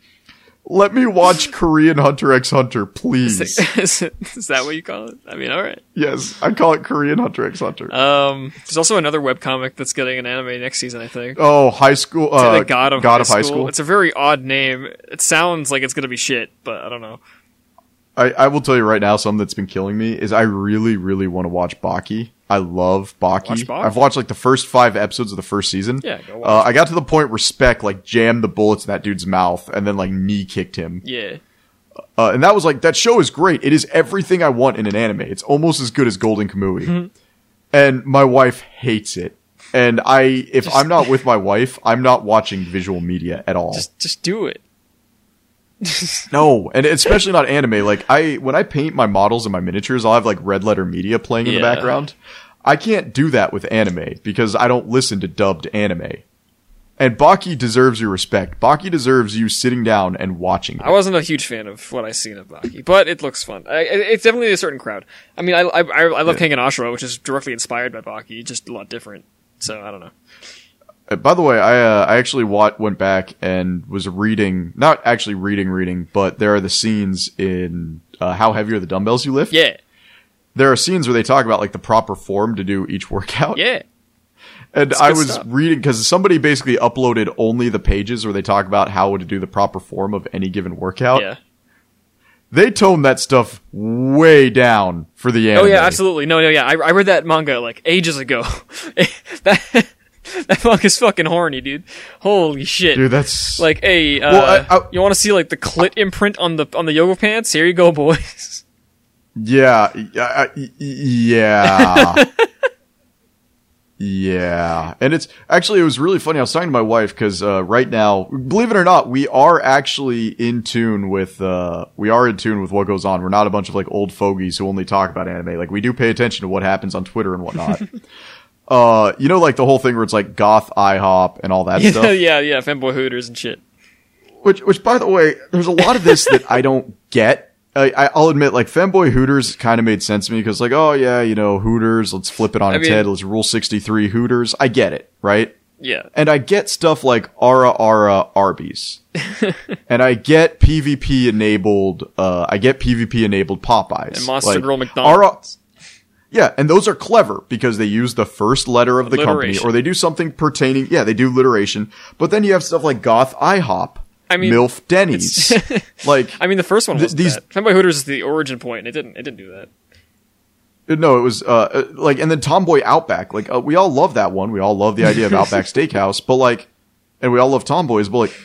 Let me watch Korean Hunter x Hunter, please. Is, it- is that what you call it? I mean, all right. yes, I call it Korean Hunter x Hunter. Um, there's also another webcomic that's getting an anime next season, I think. oh, high school. Uh, the God of, God high, of school. It's a very odd name. It sounds like it's gonna be shit, but I don't know. I, I will tell you right now, something that's been killing me is I really, really want to watch Baki. I love Baki. Baki? I've watched like the first five episodes of the first season. Yeah, go watch Uh, I got to the point where Spec like jammed the bullets in that dude's mouth and then like knee kicked him. Yeah. Uh, and that was like that show is great. It is everything I want in an anime. It's almost as good as Golden Kamui. Mm-hmm. and my wife hates it. And I, if I'm not with my wife, I'm not watching visual media at all. Just just do it. no, and especially not anime. Like I, when I paint my models and my miniatures, I'll have like red letter media playing in the background. I can't do that with anime because I don't listen to dubbed anime. And Baki deserves your respect. Baki deserves you sitting down and watching it. I wasn't a huge fan of what I seen of Baki, but it looks fun. I, it's definitely a certain crowd. I mean, I I, I love Kengan Ashura, which is directly inspired by Baki, just a lot different. So I don't know. Uh, By the way, I uh, I actually wa- went back and was reading, not actually reading, reading, but there are the scenes in uh, How Heavy Are the Dumbbells You Lift. Yeah, There are scenes where they talk about like the proper form to do each workout. yeah. And I was stuff. reading because somebody basically uploaded only the pages where they talk about how to do the proper form of any given workout. Yeah. They toned that stuff way down for the anime. Oh yeah, absolutely. No, no, yeah. I, I read that manga like ages ago. that that fuck is fucking horny, dude. Holy shit. Dude, that's like, hey, uh, Well, I- I- you want to see like the clit imprint on the on the yoga pants? Here you go, boys. Yeah, yeah. yeah. And it's actually, it was really funny. I was talking to my wife because, uh, right now, believe it or not, we are actually in tune with, uh, we are in tune with what goes on. We're not a bunch of like old fogies who only talk about anime. Like we do pay attention to what happens on Twitter and whatnot. Uh, you know, like the whole thing where it's like goth IHOP and all that yeah, stuff. yeah, yeah. Femboy Hooters and shit. Which, which, by the way, there's a lot of this that I don't get. I, I- I'll admit, like Femboy Hooters kind of made sense to me because, like, oh yeah, you know, Hooters, let's flip it on I its mean- head. Let's rule sixty three Hooters. I get it, right? Yeah. And I get stuff like Ara Ara Arby's, and I get PvP enabled. Uh, I get PvP enabled Popeyes And Monster Like, Grill McDonald's. Yeah, and those are clever because they use the first letter of the company or they do something pertaining. Yeah, they do alliteration. But then you have stuff like Goth IHOP, I mean, MILF Denny's. like, I mean, the first one Th- these- Tomboy Hooters is the origin point, point. it didn't. It didn't do that. no, it was, uh, uh, like, and then Tomboy Outback. Like, uh, we all love that one. We all love the idea of Outback Steakhouse, but like, and we all love Tomboys, but like,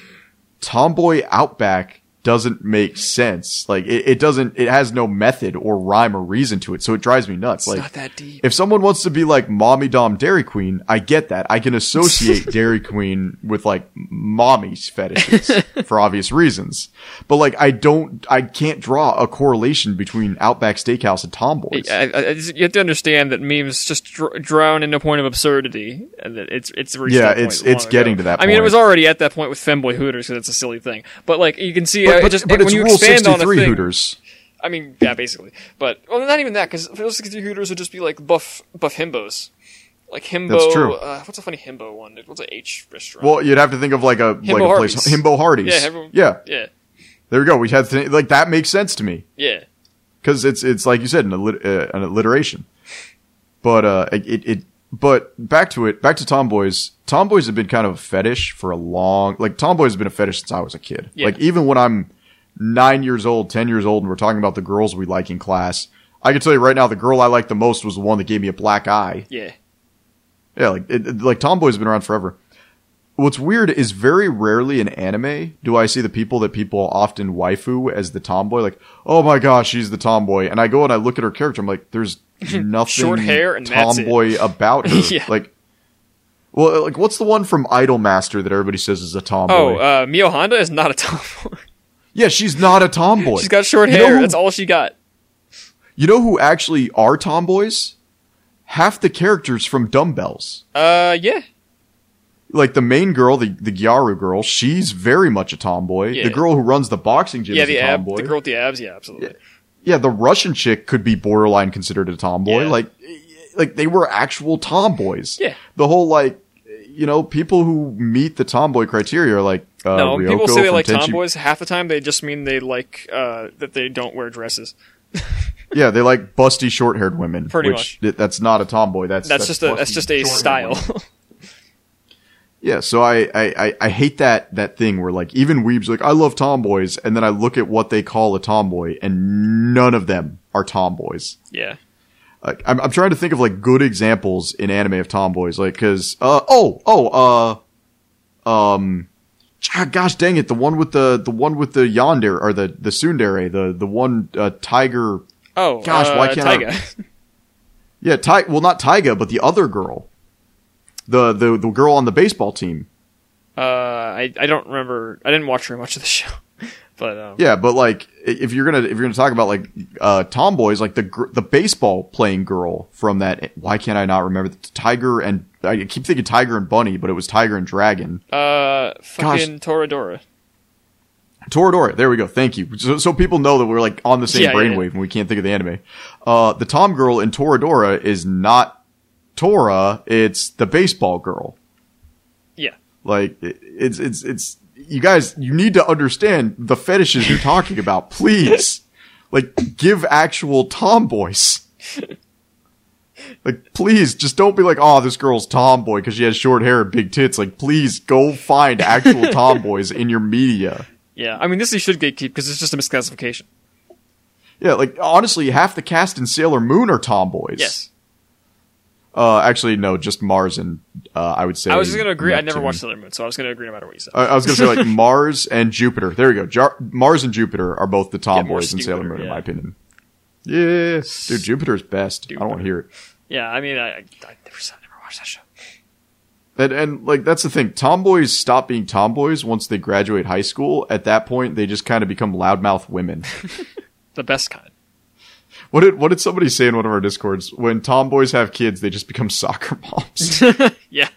Tomboy Outback doesn't make sense. Like, it, it doesn't, it has no method or rhyme or reason to it, so it drives me nuts. It's like, not that deep. if someone wants to be like mommy dom Dairy Queen, I get that. I can associate Dairy Queen with like mommy's fetishes for obvious reasons. But like, I don't, I can't draw a correlation between Outback Steakhouse and Tomboys. I, I, I you have to understand that memes just dr- drown in a point of absurdity, and that it's it's Yeah, it's- it's getting ago. to that point. I mean, it was already at that point with Femboy Hooters because it's a silly thing. But like you can see, but, but, just but when it's you Rule expand on a 63 thing, Hooters. I mean, yeah, basically. But well, not even that because Rule 63 Hooters would just be like buff buff himbos. like himbo. That's true. Uh, what's a funny himbo one? What's a H restaurant? Well, you'd have to think of like a Himbo like a place. Himbo Hardee's. Yeah, everyone- yeah. yeah, There we go. We had to, like that makes sense to me yeah, because it's it's like you said an, allit- uh, an alliteration. But uh, it it but back to it, back to tomboys. Tomboys have been kind of a fetish for a long. Like tomboys have been a fetish since I was a kid. Yeah. Like even when I'm nine years old, ten years old, and we're talking about the girls we like in class, I can tell you right now, the girl I liked the most was the one that gave me a black eye. yeah. Yeah, like it- like tomboys have been around forever. What's weird is very rarely in anime do I see the people that people often waifu as the tomboy. Like, oh my gosh, she's the tomboy, and I go and I look at her character. I'm like, there's nothing Short hair and tomboy about her. Yeah. Like, well, like what's the one from Idolmaster that everybody says is a tomboy? Oh, uh, Mio Honda is not a tomboy. yeah, she's not a tomboy. She's got short You hair. who- That's all she got. You know who actually are tomboys? Half the characters from Dumbbells. Uh, yeah, like the main girl, the the Gyaru girl, she's very much a tomboy. Yeah. The girl who runs the boxing gym yeah. is The a ab, the girl with the abs. Yeah, absolutely. yeah, the Russian chick could be borderline considered a tomboy. Yeah. Like, like they were actual tomboys. Yeah. The whole like, you know, people who meet the tomboy criteria are like uh, no, Ryoko people say they like Tenchi- tomboys. Half the time, they just mean they like uh, that they don't wear dresses. Yeah, they like busty short-haired women. Pretty which th- that's not a tomboy. That's That's, just a that's just a style. Yeah, so I, I, I, I hate that that thing where like even weebs like I love tomboys, and then I look at what they call a tomboy, and none of them are tomboys. yeah, Like I'm, I'm trying to think of like good examples in anime of tomboys, like because uh oh oh uh um ah, gosh dang it the one with the the one with the yandere or the the tsundere the the one uh, tiger Oh, Gosh, uh, why can't I- Taiga. yeah Ty well not Taiga but the other girl the the the girl on the baseball team uh, I I don't remember. I didn't watch very much of the show, but um, Yeah, but like if you're gonna if you're gonna talk about like uh tomboys, like the gr- the baseball playing girl from that. Why can't I not remember the Tiger and I keep thinking Tiger and Bunny, but it was Tiger and Dragon. uh, fucking Toradora. Toradora. There we go. Thank you. So, so people know that we're like on the same Yeah, yeah, brainwave and we can't think of the anime. Uh, the Tom girl in Toradora is not Tora. It's the baseball girl. Yeah, Like it's it's it's you guys you need to understand the fetishes you're talking about, please. Like give actual tomboys. Like please just don't be like, "Oh, this girl's tomboy because she has short hair and big tits." Like please go find actual tomboys in your media. yeah. I mean, this you should gatekeep because it's just a misclassification. Yeah, like honestly, half the cast in Sailor Moon are tomboys. Yes, Uh actually no, just Mars and uh I would say I was just gonna agree. I never Neptune. watched Sailor Moon, so I was gonna agree no matter what you said. I I was gonna say like Mars and Jupiter. There we go. Jar- Mars and Jupiter are both the tomboys in Sailor Moon, in my opinion. Yeah, dude, Jupiter's best. I don't want to hear it. yeah, I mean, I, I, I never saw, never watched that show. And and like that's the thing. Tomboys stop being tomboys once they graduate high school. At that point, they just kind of become loudmouth women. The best kind. What did what did somebody say in one of our discords? When tomboys have kids, they just become soccer moms. Yeah,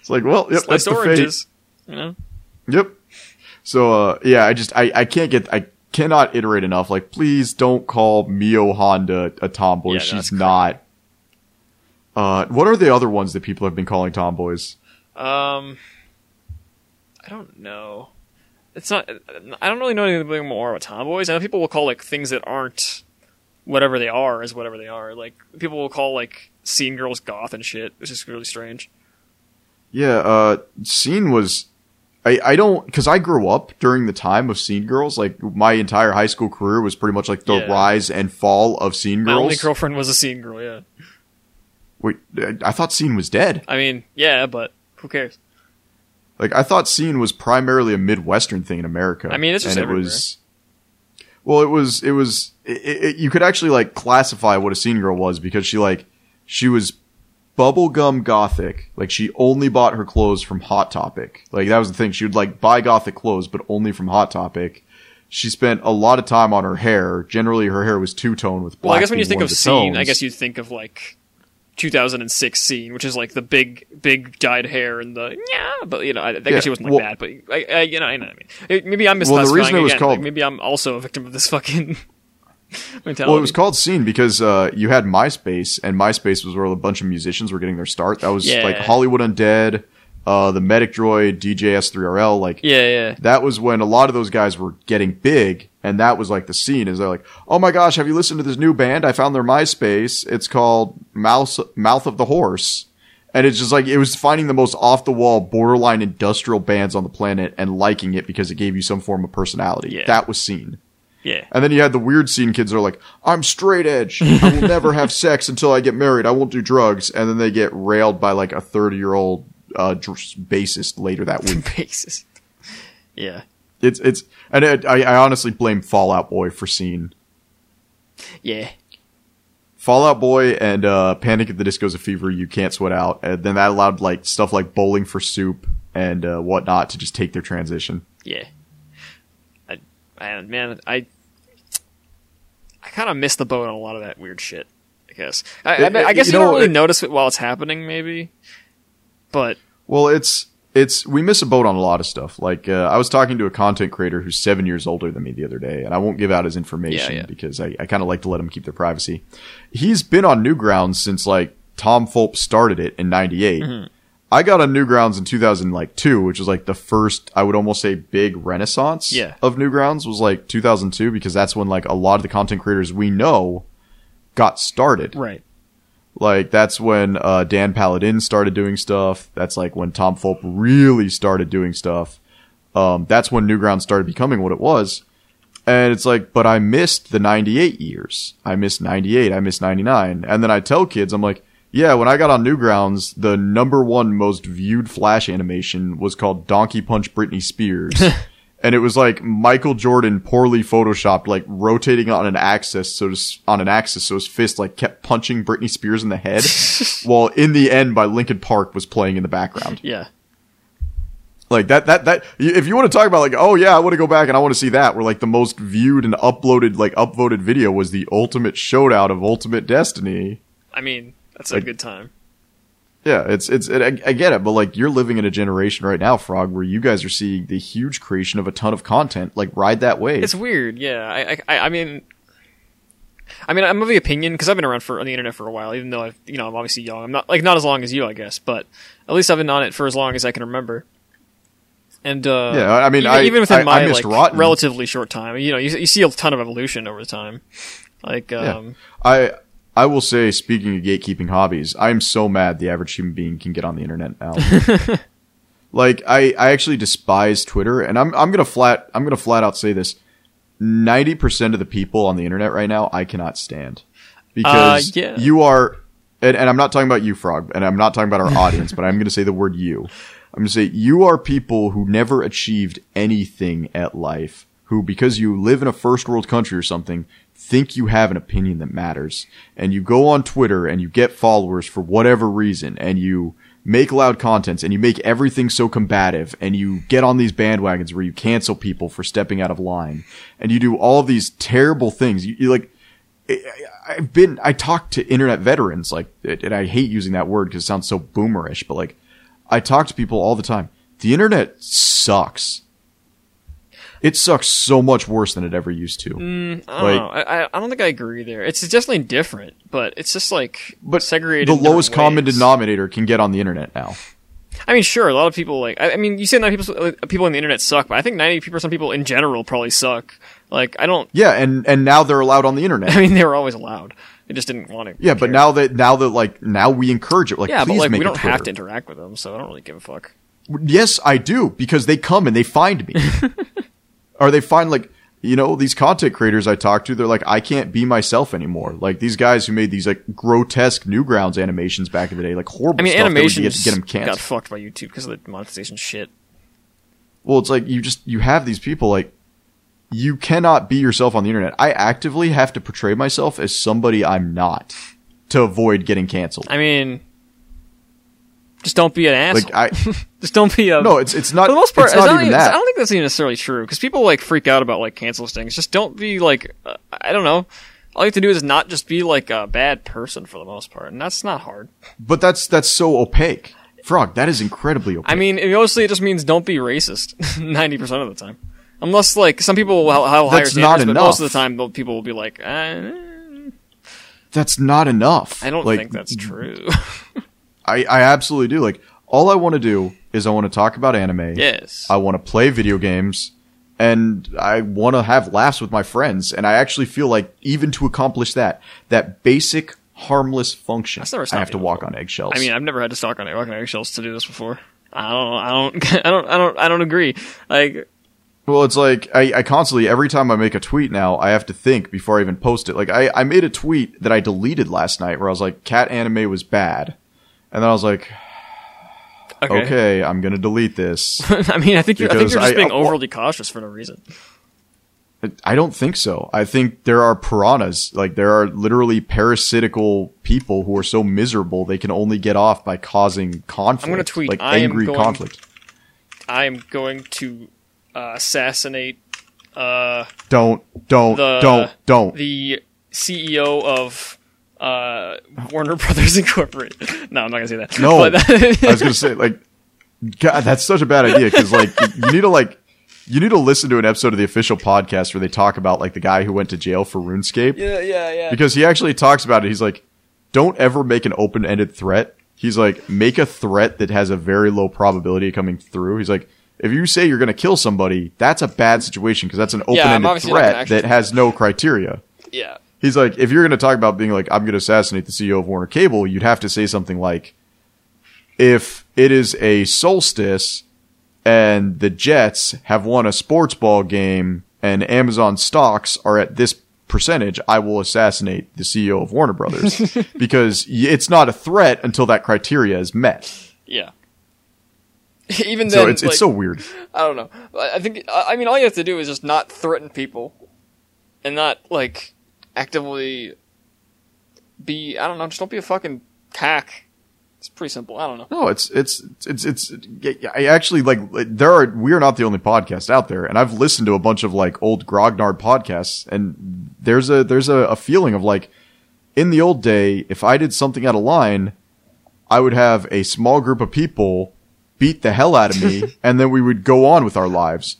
it's like, well, yep, that's the fate. You know, Yep. So uh yeah, I just I I can't get I cannot iterate enough. Like please don't call Mio Honda a tomboy. Yeah, She's not. Uh what are the other ones that people have been calling tomboys? um, I don't know. It's not. I don't really know anything more about tomboys. I know people will call like things that aren't whatever they are as whatever they are. Like people will call like scene girls goth and shit, which is really strange. Yeah, uh Scene was I, I don't because I grew up during the time of Scene Girls. Like my entire high school career was pretty much like the Yeah. rise and fall of Scene Girls. My only girlfriend was a scene girl. Yeah, Wait, I- I thought Scene was dead. I mean, yeah, but who cares? Like I thought scene was primarily a midwestern thing in America. I mean, it's just and it everywhere. was. Well, it was. It was. It, it, you could actually like classify what a scene girl was because she like she was bubblegum gothic. Like she only bought her clothes from Hot Topic. Like that was the thing. She would like buy gothic clothes, but only from Hot Topic. She spent a lot of time on her hair. Generally, her hair was two tone with black. Well, I guess when you think of scene, I guess you think of like 2006 scene, which is like the big, big dyed hair and the yeah. But you know, I, I guess Yeah, she wasn't like well- that. But I, I, you know, I know what I mean. It- maybe I'm misclassifying Well, the reason it was again. called- Like, maybe I'm also a victim of this fucking mentality. Well, it was called Scene because uh, you had MySpace, and MySpace was where a bunch of musicians were getting their start. That was Yeah. like Hollywood Undead, uh, the Medic Droid, DJS3RL. Like, yeah, yeah. that was when a lot of those guys were getting big, and that was like the scene. Is they're like, oh my gosh, have you listened to this new band? I found their MySpace. It's called Mouse Mouth of the Horse. And it's just like it was finding the most off the wall, borderline industrial bands on the planet and liking it because it gave you some form of personality. Yeah. That was scene. Yeah. And then you had the weird scene kids that are like, I'm straight edge. I will never have sex until I get married. I won't do drugs. And then they get railed by like a 30 year old uh, bassist later that week. Basis. Yeah. it's, it's, and it, I, I honestly blame Fall Out Boy for scene. Yeah. Fall Out Boy and uh, Panic at the Disco's a fever you can't sweat out. And then that allowed like stuff like Bowling for Soup and uh, whatnot to just take their transition. Yeah. I, I man, I I kind of missed the boat on a lot of that weird shit. I guess. I, I, I guess you you, know, don't really it- notice it while it's happening, maybe. But Well, it's it's we miss a boat on a lot of stuff. Like uh, I was talking to a content creator who's seven years older than me the other day, and I won't give out his information Yeah, yeah. because I, I kind of like to let him keep their privacy. He's been on Newgrounds since like Tom Fulp started it in '98. Mm-hmm. I got on Newgrounds in 2002, which was like the first, I would almost say, big renaissance Yeah. of Newgrounds was like 2002 because that's when like a lot of the content creators we know got started. right. Like that's when uh, Dan Paladin started doing stuff. That's like when Tom Fulp really started doing stuff. Um, that's when Newgrounds started becoming what it was. And it's like, but I missed the 98 years. I missed 98. I missed 99. And then I tell kids, I'm like, yeah, when I got on Newgrounds, the number one most viewed Flash animation was called Donkey Punch Britney Spears. and it was like Michael Jordan poorly photoshopped, like rotating on an axis, so to, on an axis, so his fist like kept punching Britney Spears in the head, while in the end by Linkin Park was playing in the background. Yeah. Like that, that, that, if you want to talk about like, oh yeah, I want to go back and I want to see that, where like the most viewed and uploaded, like upvoted video was the ultimate showdown of Ultimate Destiny. I mean, that's a good time. Yeah, it's, it's, it, I, I get it, but like you're living in a generation right now, Frog, where you guys are seeing the huge creation of a ton of content. Like ride that wave. It's weird. Yeah. I. I. I mean. I mean, I'm of the opinion because I've been around for on the internet for a while. Even though I've, you know, I'm obviously young. I'm not like not as long as you, I guess, but at least I've been on it for as long as I can remember. And uh, Yeah, I mean, even, I- even within I- my missed like Rotten. relatively short time, you know, you, you see a ton of evolution over time. Like, um, I I will say, speaking of gatekeeping hobbies, I'm so mad the average human being can get on the internet now. like I, I actually despise Twitter, and I'm I'm gonna flat I'm gonna flat out say this: ninety percent of the people on the internet right now I cannot stand because Uh, yeah. you are, and, and I'm not talking about you, Frog, and I'm not talking about our audience, but I'm gonna say the word you. I'm gonna say you are people who never achieved anything at life, who because you live in a first world country or something, think you have an opinion that matters. And you go on Twitter and you get followers for whatever reason and you make loud contents and you make everything so combative and you get on these bandwagons where you cancel people for stepping out of line and you do all these terrible things. You, you like, I've been, I talk to internet veterans, like, and I hate using that word because it sounds so boomerish, but like, I talk to people all the time. The internet sucks. It sucks so much worse than it ever used to. Mm, I don't Like-. I, I- don't think I agree there. It's definitely different, but it's just like But segregated. the lowest common denominator can get on the internet now. I mean, sure, a lot of people like. I, I mean, you say ninety people uh, people on the internet suck, but I think ninety percent of people in general probably suck. Like, I don't. Yeah, and and now they're allowed on the internet. I mean, they were always allowed. They just didn't want to. yeah, but now that now that like now we encourage it. Like, yeah, but like we don't have to interact with them, so I don't really give a fuck. Yes, I do because they come and they find me, or they find like you know these content creators I talk to. They're like, I can't be myself anymore. Like these guys who made these like grotesque Newgrounds animations back in the day, like horrible. I mean, animation that would animations get, get them got fucked by YouTube because of the monetization shit. Well, it's like you just you have these people like you cannot be yourself on the internet. I actively have to portray myself as somebody I'm not to avoid getting canceled. I mean, just don't be an asshole. Like I just don't be a. no, it's it's not. for the most part, not not even. I don't think that's even necessarily true because people like freak out about like cancel things. Just don't be like uh, I don't know. All you have to do is not just be like a bad person for the most part, and that's not hard. But that's that's so opaque. Frog, that is incredibly opaque. I mean, mostly it just means don't be racist ninety percent of the time. Unless like some people will have have higher That's standards, but enough. most of the time people will be like, eh, That's not enough. I don't Like, think that's true. I, I absolutely do. Like, all I want to do is I want to talk about anime. yes. I want to play video games and I want to have laughs with my friends. And I actually feel like even to accomplish that, that basic harmless function, I have to me, walk on eggshells. I mean, I've never had to stalk on walk on eggshells to do this before. I don't, I don't, I don't, I don't, I don't agree. Like, well, it's like I, I constantly, every time I make a tweet now, I have to think before I even post it. Like I, I made a tweet that I deleted last night where I was like, cat anime was bad. And then I was like, okay. okay, I'm going to delete this. I mean, I think you're, I think you're just I- being I- overly cautious for no reason. I don't think so. I think there are piranhas. Like there are literally parasitical people who are so miserable they can only get off by causing conflict. I'm gonna tweet, like I am angry going- conflict. I am going to uh, assassinate uh, Don't, don't, the don't, don't. the CEO of uh, Warner Brothers Incorporated. No, I'm not gonna say that. No, But- I was gonna say like, God, that's such a bad idea because like you need to like. You need to listen to an episode of the official podcast where they talk about like the guy who went to jail for RuneScape. yeah, yeah, yeah. because he actually talks about it. He's like, don't ever make an open ended threat. He's like, make a threat that has a very low probability of coming through. He's like, if you say you're going to kill somebody, that's a bad situation because that's an open ended obviously threat that has no criteria. yeah. He's like, if you're going to talk about being like, I'm going to assassinate the CEO of Warner Cable, you'd have to say something like, if it is a solstice and the Jets have won a sports ball game and Amazon stocks are at this percentage, I will assassinate the CEO of Warner Brothers because it's not a threat until that criteria is met. Yeah. Even then, So it's like, it's so weird. I don't know. I think I mean all you have to do is just not threaten people, and not like actively be. I don't know. Just don't be a fucking cack. It's pretty simple. I don't know. No, it's it's it's it's. I actually like. There are we are not the only podcast out there, and I've listened to a bunch of like old Grognard podcasts, and there's a there's a, a feeling of like in the old day, if I did something out of line, I would have a small group of people beat the hell out of me, and then we would go on with our lives.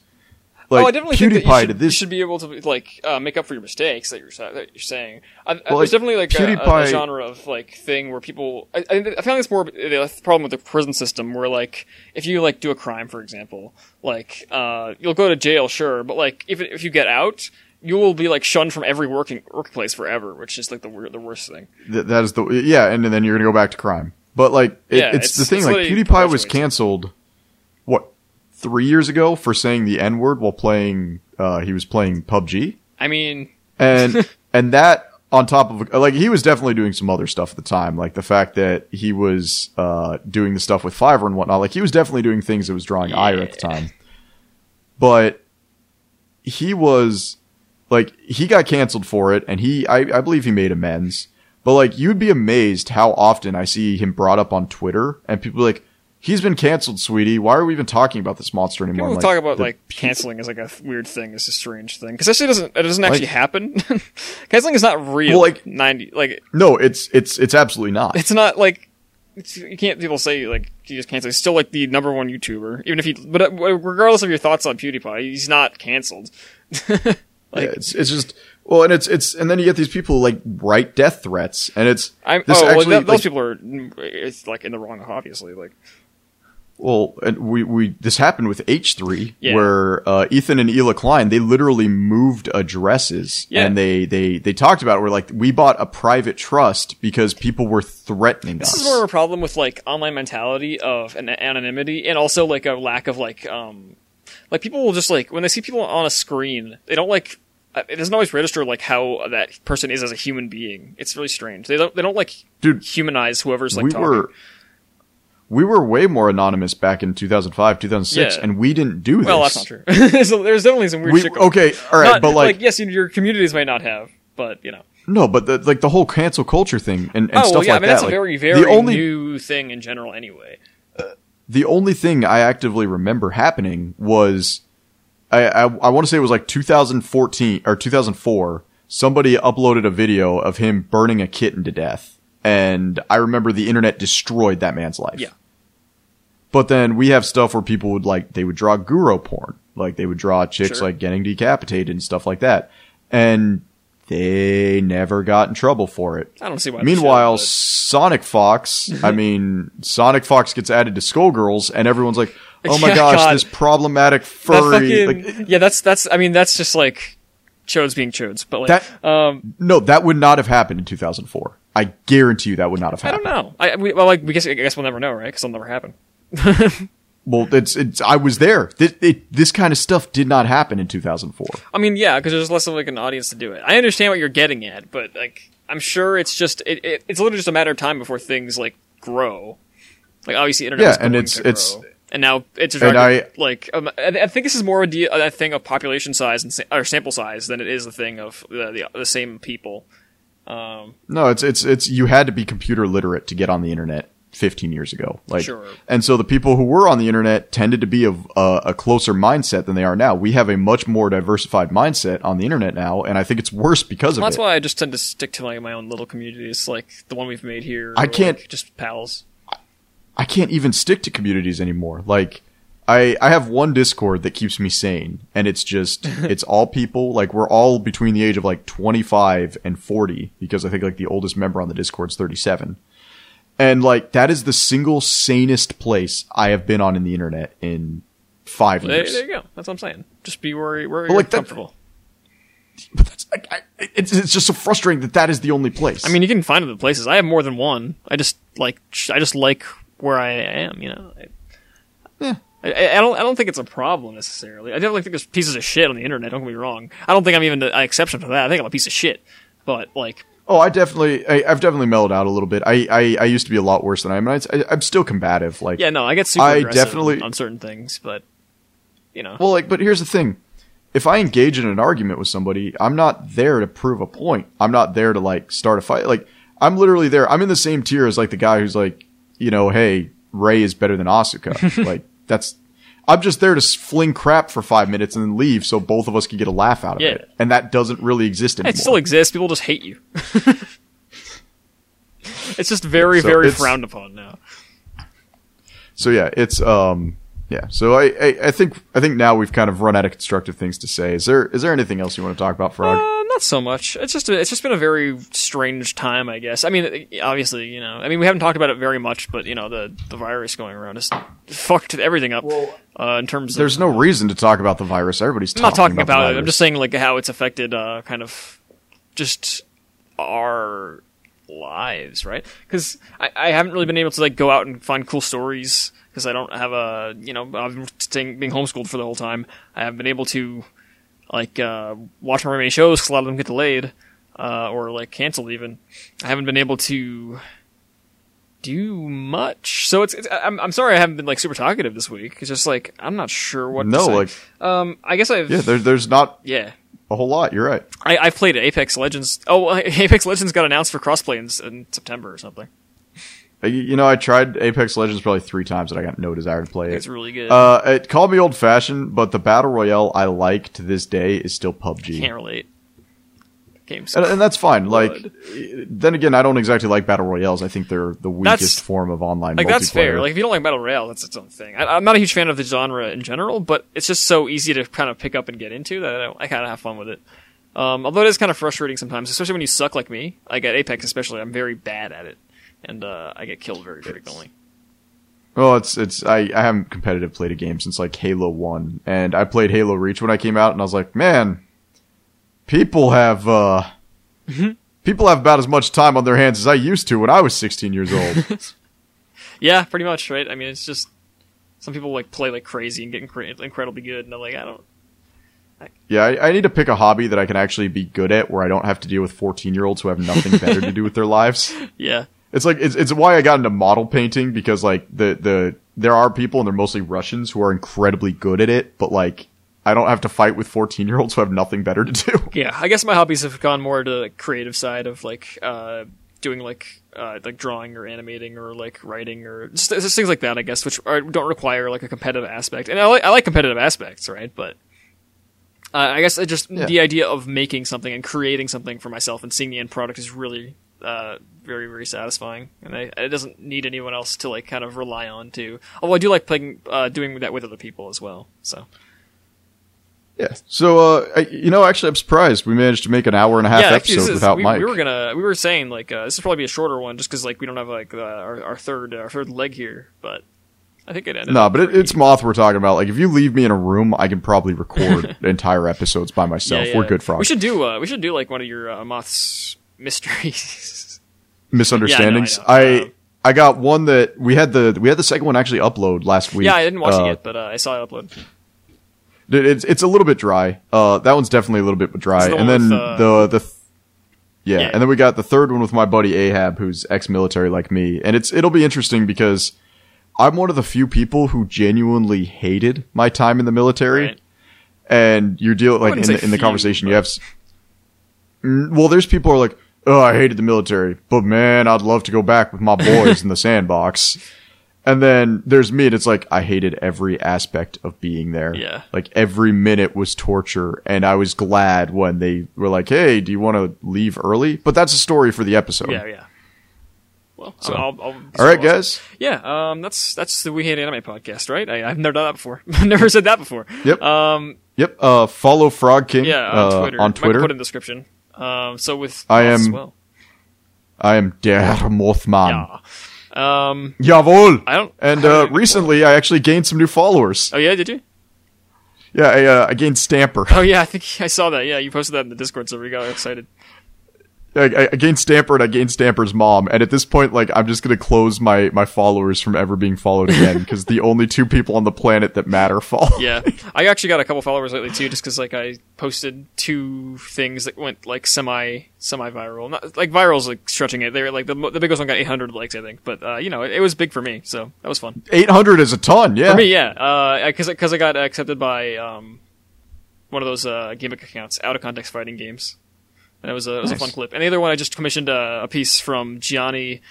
Like oh, I definitely PewDiePie think that you should, did you this. should be able to like uh, make up for your mistakes that you're that you're saying. I, I- Well, there's like, definitely like a, a, a genre of like thing where people. I, I, I found it's more the problem with the prison system where like if you like do a crime, for example, like uh, you'll go to jail, sure, but like if if you get out. You will be like shunned from every working workplace forever, which is like the the worst thing. Th- that is the yeah, and then you're gonna go back to crime. But like, it, Yeah, it's, it's- the thing. it's like, PewDiePie was canceled. Three years ago for saying the n word while playing? Uh, he was playing PUBG, I mean, and and that on top of like he was definitely doing some other stuff at the time, like the fact that he was uh, doing the stuff with Fiverr and whatnot. Like he was definitely doing things that was drawing ire at the time. But he was like he got canceled for it and he I, I believe he made amends but like you'd be amazed how often i see him brought up on twitter and people like he's been canceled sweetie why are we even talking about this monster anymore people I'm talk about the- like canceling as like a weird thing, it's a strange thing because actually doesn't it doesn't actually happen. canceling is not real. Well, like- ninety, like no it's it's it's absolutely not it's not like it's, you can't people say like he just canceled. He's still like the number one YouTuber, even if he. But uh, regardless of your thoughts on PewDiePie, he's not canceled. like yeah, it's it's just well and it's it's and then you get these people like write death threats and it's I'm. this Oh, well, th- those like- people are. It's like in the wrong, obviously. Like Well, and we, we this happened with H three Yeah. where uh, Ethan and Hila Klein they literally moved addresses Yeah. and they they they talked about it. Where like we bought a private trust because people were threatening This us. This is more of a problem with like online mentality of an anonymity and also like a lack of like um like people will just like when they see people on a screen they don't like uh, it doesn't always register like how that person is as a human being. It's really strange. They don't they don't like Dude, humanize whoever's like we talking. were we were way more anonymous back in 2005 2006 Yeah. and we didn't do this well, that's not true. so there's definitely some weird we, shit. going- okay all right Not- but like, yes, your communities might not have, but you know. no but the, like the whole cancel culture thing and, and oh, stuff well, yeah, like I mean that that's a very very the only new thing in general anyway. the only thing I actively remember happening was I, I, I want to say it was like 2014 or 2004. Somebody uploaded a video of him burning a kitten to death, and I remember the internet destroyed that man's life. Yeah. But then we have stuff where people would like they would draw guro porn, like they would draw chicks Sure. like getting decapitated and stuff like that, and they never got in trouble for it. I don't see why. Meanwhile, should, Sonic Fox, I mean, Sonic Fox gets added to Skullgirls, and everyone's like, "Oh my Yeah, gosh, God. this problematic but that furry." fucking, like, yeah, that's that's. I mean, that's just like chodes being chodes. But like, That- um, no, that would not have happened in 2004. I guarantee you that would not have happened. I don't know. I we, well, like, we guess I guess we'll never know, right? Because it'll never happen. Well, it's, it's I was there. This, it, this kind of stuff did not happen in 2004. I mean, yeah, because there's less of like an audience to do it. I understand what you're getting at, but like, I'm sure it's just it, it, it's literally just a matter of time before things like grow. Like obviously, internet. Yeah, is and it's- to it's- grow. and now it's a And I- like um, I, I think this is more a, de- a thing of population size and sa- or sample size than it is a thing of the the, the same people. Um, No, it's it's it's you had to be computer literate to get on the internet 15 years ago. Like, Sure. and so the people who were on the internet tended to be of a, a closer mindset than they are now. We have a much more diversified mindset on the internet now, and I think it's worse because of it. that's it. why I just tend to stick to like my own little communities, like the one we've made here. I can't- like, just pals. I can't even stick to communities anymore. Like I I have one Discord that keeps me sane and it's just it's all people like we're all between the age of like 25 and 40 because I think like the oldest member on the Discord is 37. And like that is the single sanest place I have been on in the internet in 5 There, years. there there, you go. That's what I'm saying. Just be where, where you're like, that- comfortable. But that's I, I, it's it's just so frustrating that that is the only place. I mean, you can find other places. I have more than one. I just like I just like where I am. You know. I, Yeah. I, I don't. I don't think it's a problem necessarily. I definitely think there's pieces of shit on the internet. Don't get me wrong. I don't think I'm even an exception to that. I think I'm a piece of shit. But like, Oh, I definitely, I, I've definitely mellowed out a little bit. I, I, I used to be a lot worse than I am. I, I'm still combative. Like, yeah, no, I get super I aggressive definitely- on certain things, but you know, Well, like, but here's the thing: if I engage in an argument with somebody, I'm not there to prove a point. I'm not there to like start a fight. Like, I'm literally there. I'm in the same tier as like the guy who's like, you know, hey, Rei is better than Asuka. like, that's. I'm just there to fling crap for five minutes and then leave, so both of us can get a laugh out of Yeah. it. And that doesn't really exist anymore. it still exists. People just hate you. it's just very, So very frowned upon now. So yeah, it's um yeah. So I, I I think I think now we've kind of run out of constructive things to say. Is there is there anything else you want to talk about, Frog? Uh, not so much. It's just a, it's just been a very strange time, I guess. I mean, obviously, you know, I mean, we haven't talked about it very much, but you know, the the virus going around has fucked everything up. uh, in terms There's of, no reason to talk about the virus. Everybody's I'm not talking about, about, it. I'm just saying like how it's affected, uh, kind of, just our lives, right? Because I, I haven't really been able to like go out and find cool stories because I don't have a, you know, I've been staying, being homeschooled for the whole time. I haven't been able to like uh, watch very many shows because a lot of them get delayed uh, or like canceled. Even I haven't been able to do much. So it's, it's I'm, I'm sorry I haven't been like super talkative this week. It's just like I'm not sure what. no, to say. like um, I guess I've yeah, there, there's not yeah. A whole lot. You're right. I, I've played Apex Legends. Oh, Apex Legends got announced for crossplay in, in September or something. Uh, You know, I tried Apex Legends probably three times, and I got no desire to play it. It's really good. Uh, it called me old fashioned, but the battle royale I like to this day is still PUBG. Can't relate. Games. and, and that's fine. Like, then again, I don't exactly like battle royales. I think they're the weakest That's- form of online Like multiplayer. that's fair. Like if you don't like battle royale, that's its own thing. I, I'm not a huge fan of the genre in general, but it's just so easy to kind of pick up and get into that I, I kind of have fun with it. Um, although it is kind of frustrating sometimes, especially when you suck like me. Like at Apex, especially, I'm very bad at it, and uh, I get killed very frequently. Well, it's it's I, I haven't competitive played a game since like Halo One, and I played Halo Reach when I came out, and I was like, man, people have uh, Mm-hmm. people have about as much time on their hands as I used to when I was 16 years old. Yeah, pretty much, right? I mean, it's just some people like play like crazy and get incre- incredibly good, and I'm like, I don't. yeah, I, I need to pick a hobby that I can actually be good at, where I don't have to deal with 14 year olds who have nothing better to do with their lives. Yeah, It's like it's it's why I got into model painting because like the the there are people and they're mostly Russians who are incredibly good at it, but like I don't have to fight with 14 year olds who have nothing better to do. yeah. I guess my hobbies have gone more to the creative side of like uh, doing like uh, like drawing or animating or like writing or just, just things like that. I guess which are, don't require like a competitive aspect, and I like I like competitive aspects, right? But uh, I guess I just Yeah. the idea of making something and creating something for myself and seeing the end product is really uh, very very satisfying, and I, it doesn't need anyone else to like kind of rely on to. Although I do like playing uh, doing that with other people as well. So Yeah. So, uh, I, you know, actually, I'm surprised we managed to make an hour and a half yeah, episode is, without we, Mike. we were gonna we were saying like uh, this will probably be a shorter one just because like we don't have like uh, our, our third our third leg here, but I think it ended. no, up but it, it's Moth we're talking about. Like, if you leave me in a room, I can probably record entire episodes by myself. Yeah, yeah. We're good frogs. We should do uh, we should do like one of your uh, moths mysteries. Misunderstandings. I know, I know. I I got one that we had the we had the second one actually upload last week. yeah, I didn't watch Uh, it yet, but uh, I saw it upload. It- It's it's a little bit dry. Uh, that one's definitely a little bit dry. The And then with, uh, the the th- yeah, Yeah. and then we got the third one with my buddy Ahab, who's ex-military like me, and it's it'll be interesting because I'm one of the few people who genuinely hated my time in the military, Right. and you're dealing like in the, in the conversation you have. Well, there's people who are like, "Oh, I hated the military, but man, I'd love to go back with my boys in the sandbox." And then there's me, and it's like I hated every aspect of being there. Yeah. like every minute was torture, and I was glad when they were like, "Hey, do you want to leave early?" But that's a story for the episode. Yeah, yeah. Well, So- I'll, I'll, All right, guys. Yeah, um, that's that's the We Hate Anime podcast, right? I, I've never done that before. I've never said that before. Yep. Um, Yep. Uh, follow Frog King. yeah, on uh, Twitter. On Might Twitter, put in the description. Um, so with I am- well. I am Der Mothman. Yeah. Um, Jawohl. I don't. And uh, recently, I actually gained some new followers. Oh yeah, did you? Yeah, I, uh, I gained Stamper. Oh yeah, I think I saw that. Yeah, you posted that in the Discord so we got excited. I gained Stamper and I gained Stamper's mom. And at this point, like, I'm just gonna close my, my followers from ever being followed again because the only two people on the planet that matter follow. Yeah, I actually got a couple followers lately too, just because like I posted two things that went like semi semi viral. Not like viral's like stretching it. They were like the the biggest one got 800 likes, I think. But uh, you know, it, it was big for me, so that was fun 800 is a ton. Yeah. for me. Yeah, because because I got accepted by um one of those uh, gimmick accounts, out of context fighting games, and it was a it was a fun clip. And the other one, I just commissioned a, a piece from Gianni.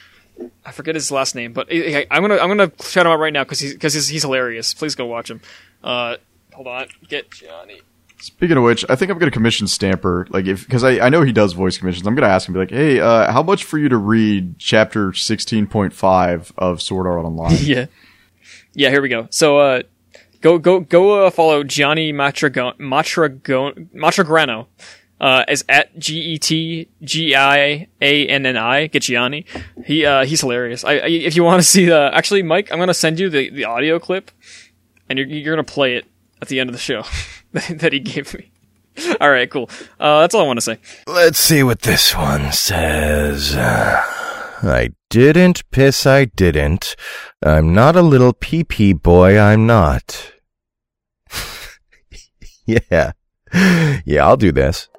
I forget his last name, but I- I- I'm gonna I'm gonna shout him out right now because he's because he's, he's hilarious. Please go watch him. Uh, hold on, get Gianni. Speaking of which, I think I'm gonna commission Stamper, like if because I, I know he does voice commissions. I'm gonna ask him, be like, hey, uh, how much for you to read chapter 16.5 of Sword Art Online? yeah, yeah. Here we go. So, uh, go go go uh, follow Gianni Matragon Matragon Matragrano. Uh, is at G E T G I A N N I. Get Gianni. He uh, he's hilarious. I, I if you want to see the actually, Mike, I'm gonna send you the, the audio clip, and you're you're gonna play it at the end of the show that he gave me. All right, cool. Uh, that's all I want to say. Let's see what this one says. Uh, I didn't piss, I didn't. I'm not a little pee pee boy, I'm not. yeah. Yeah, I'll do this.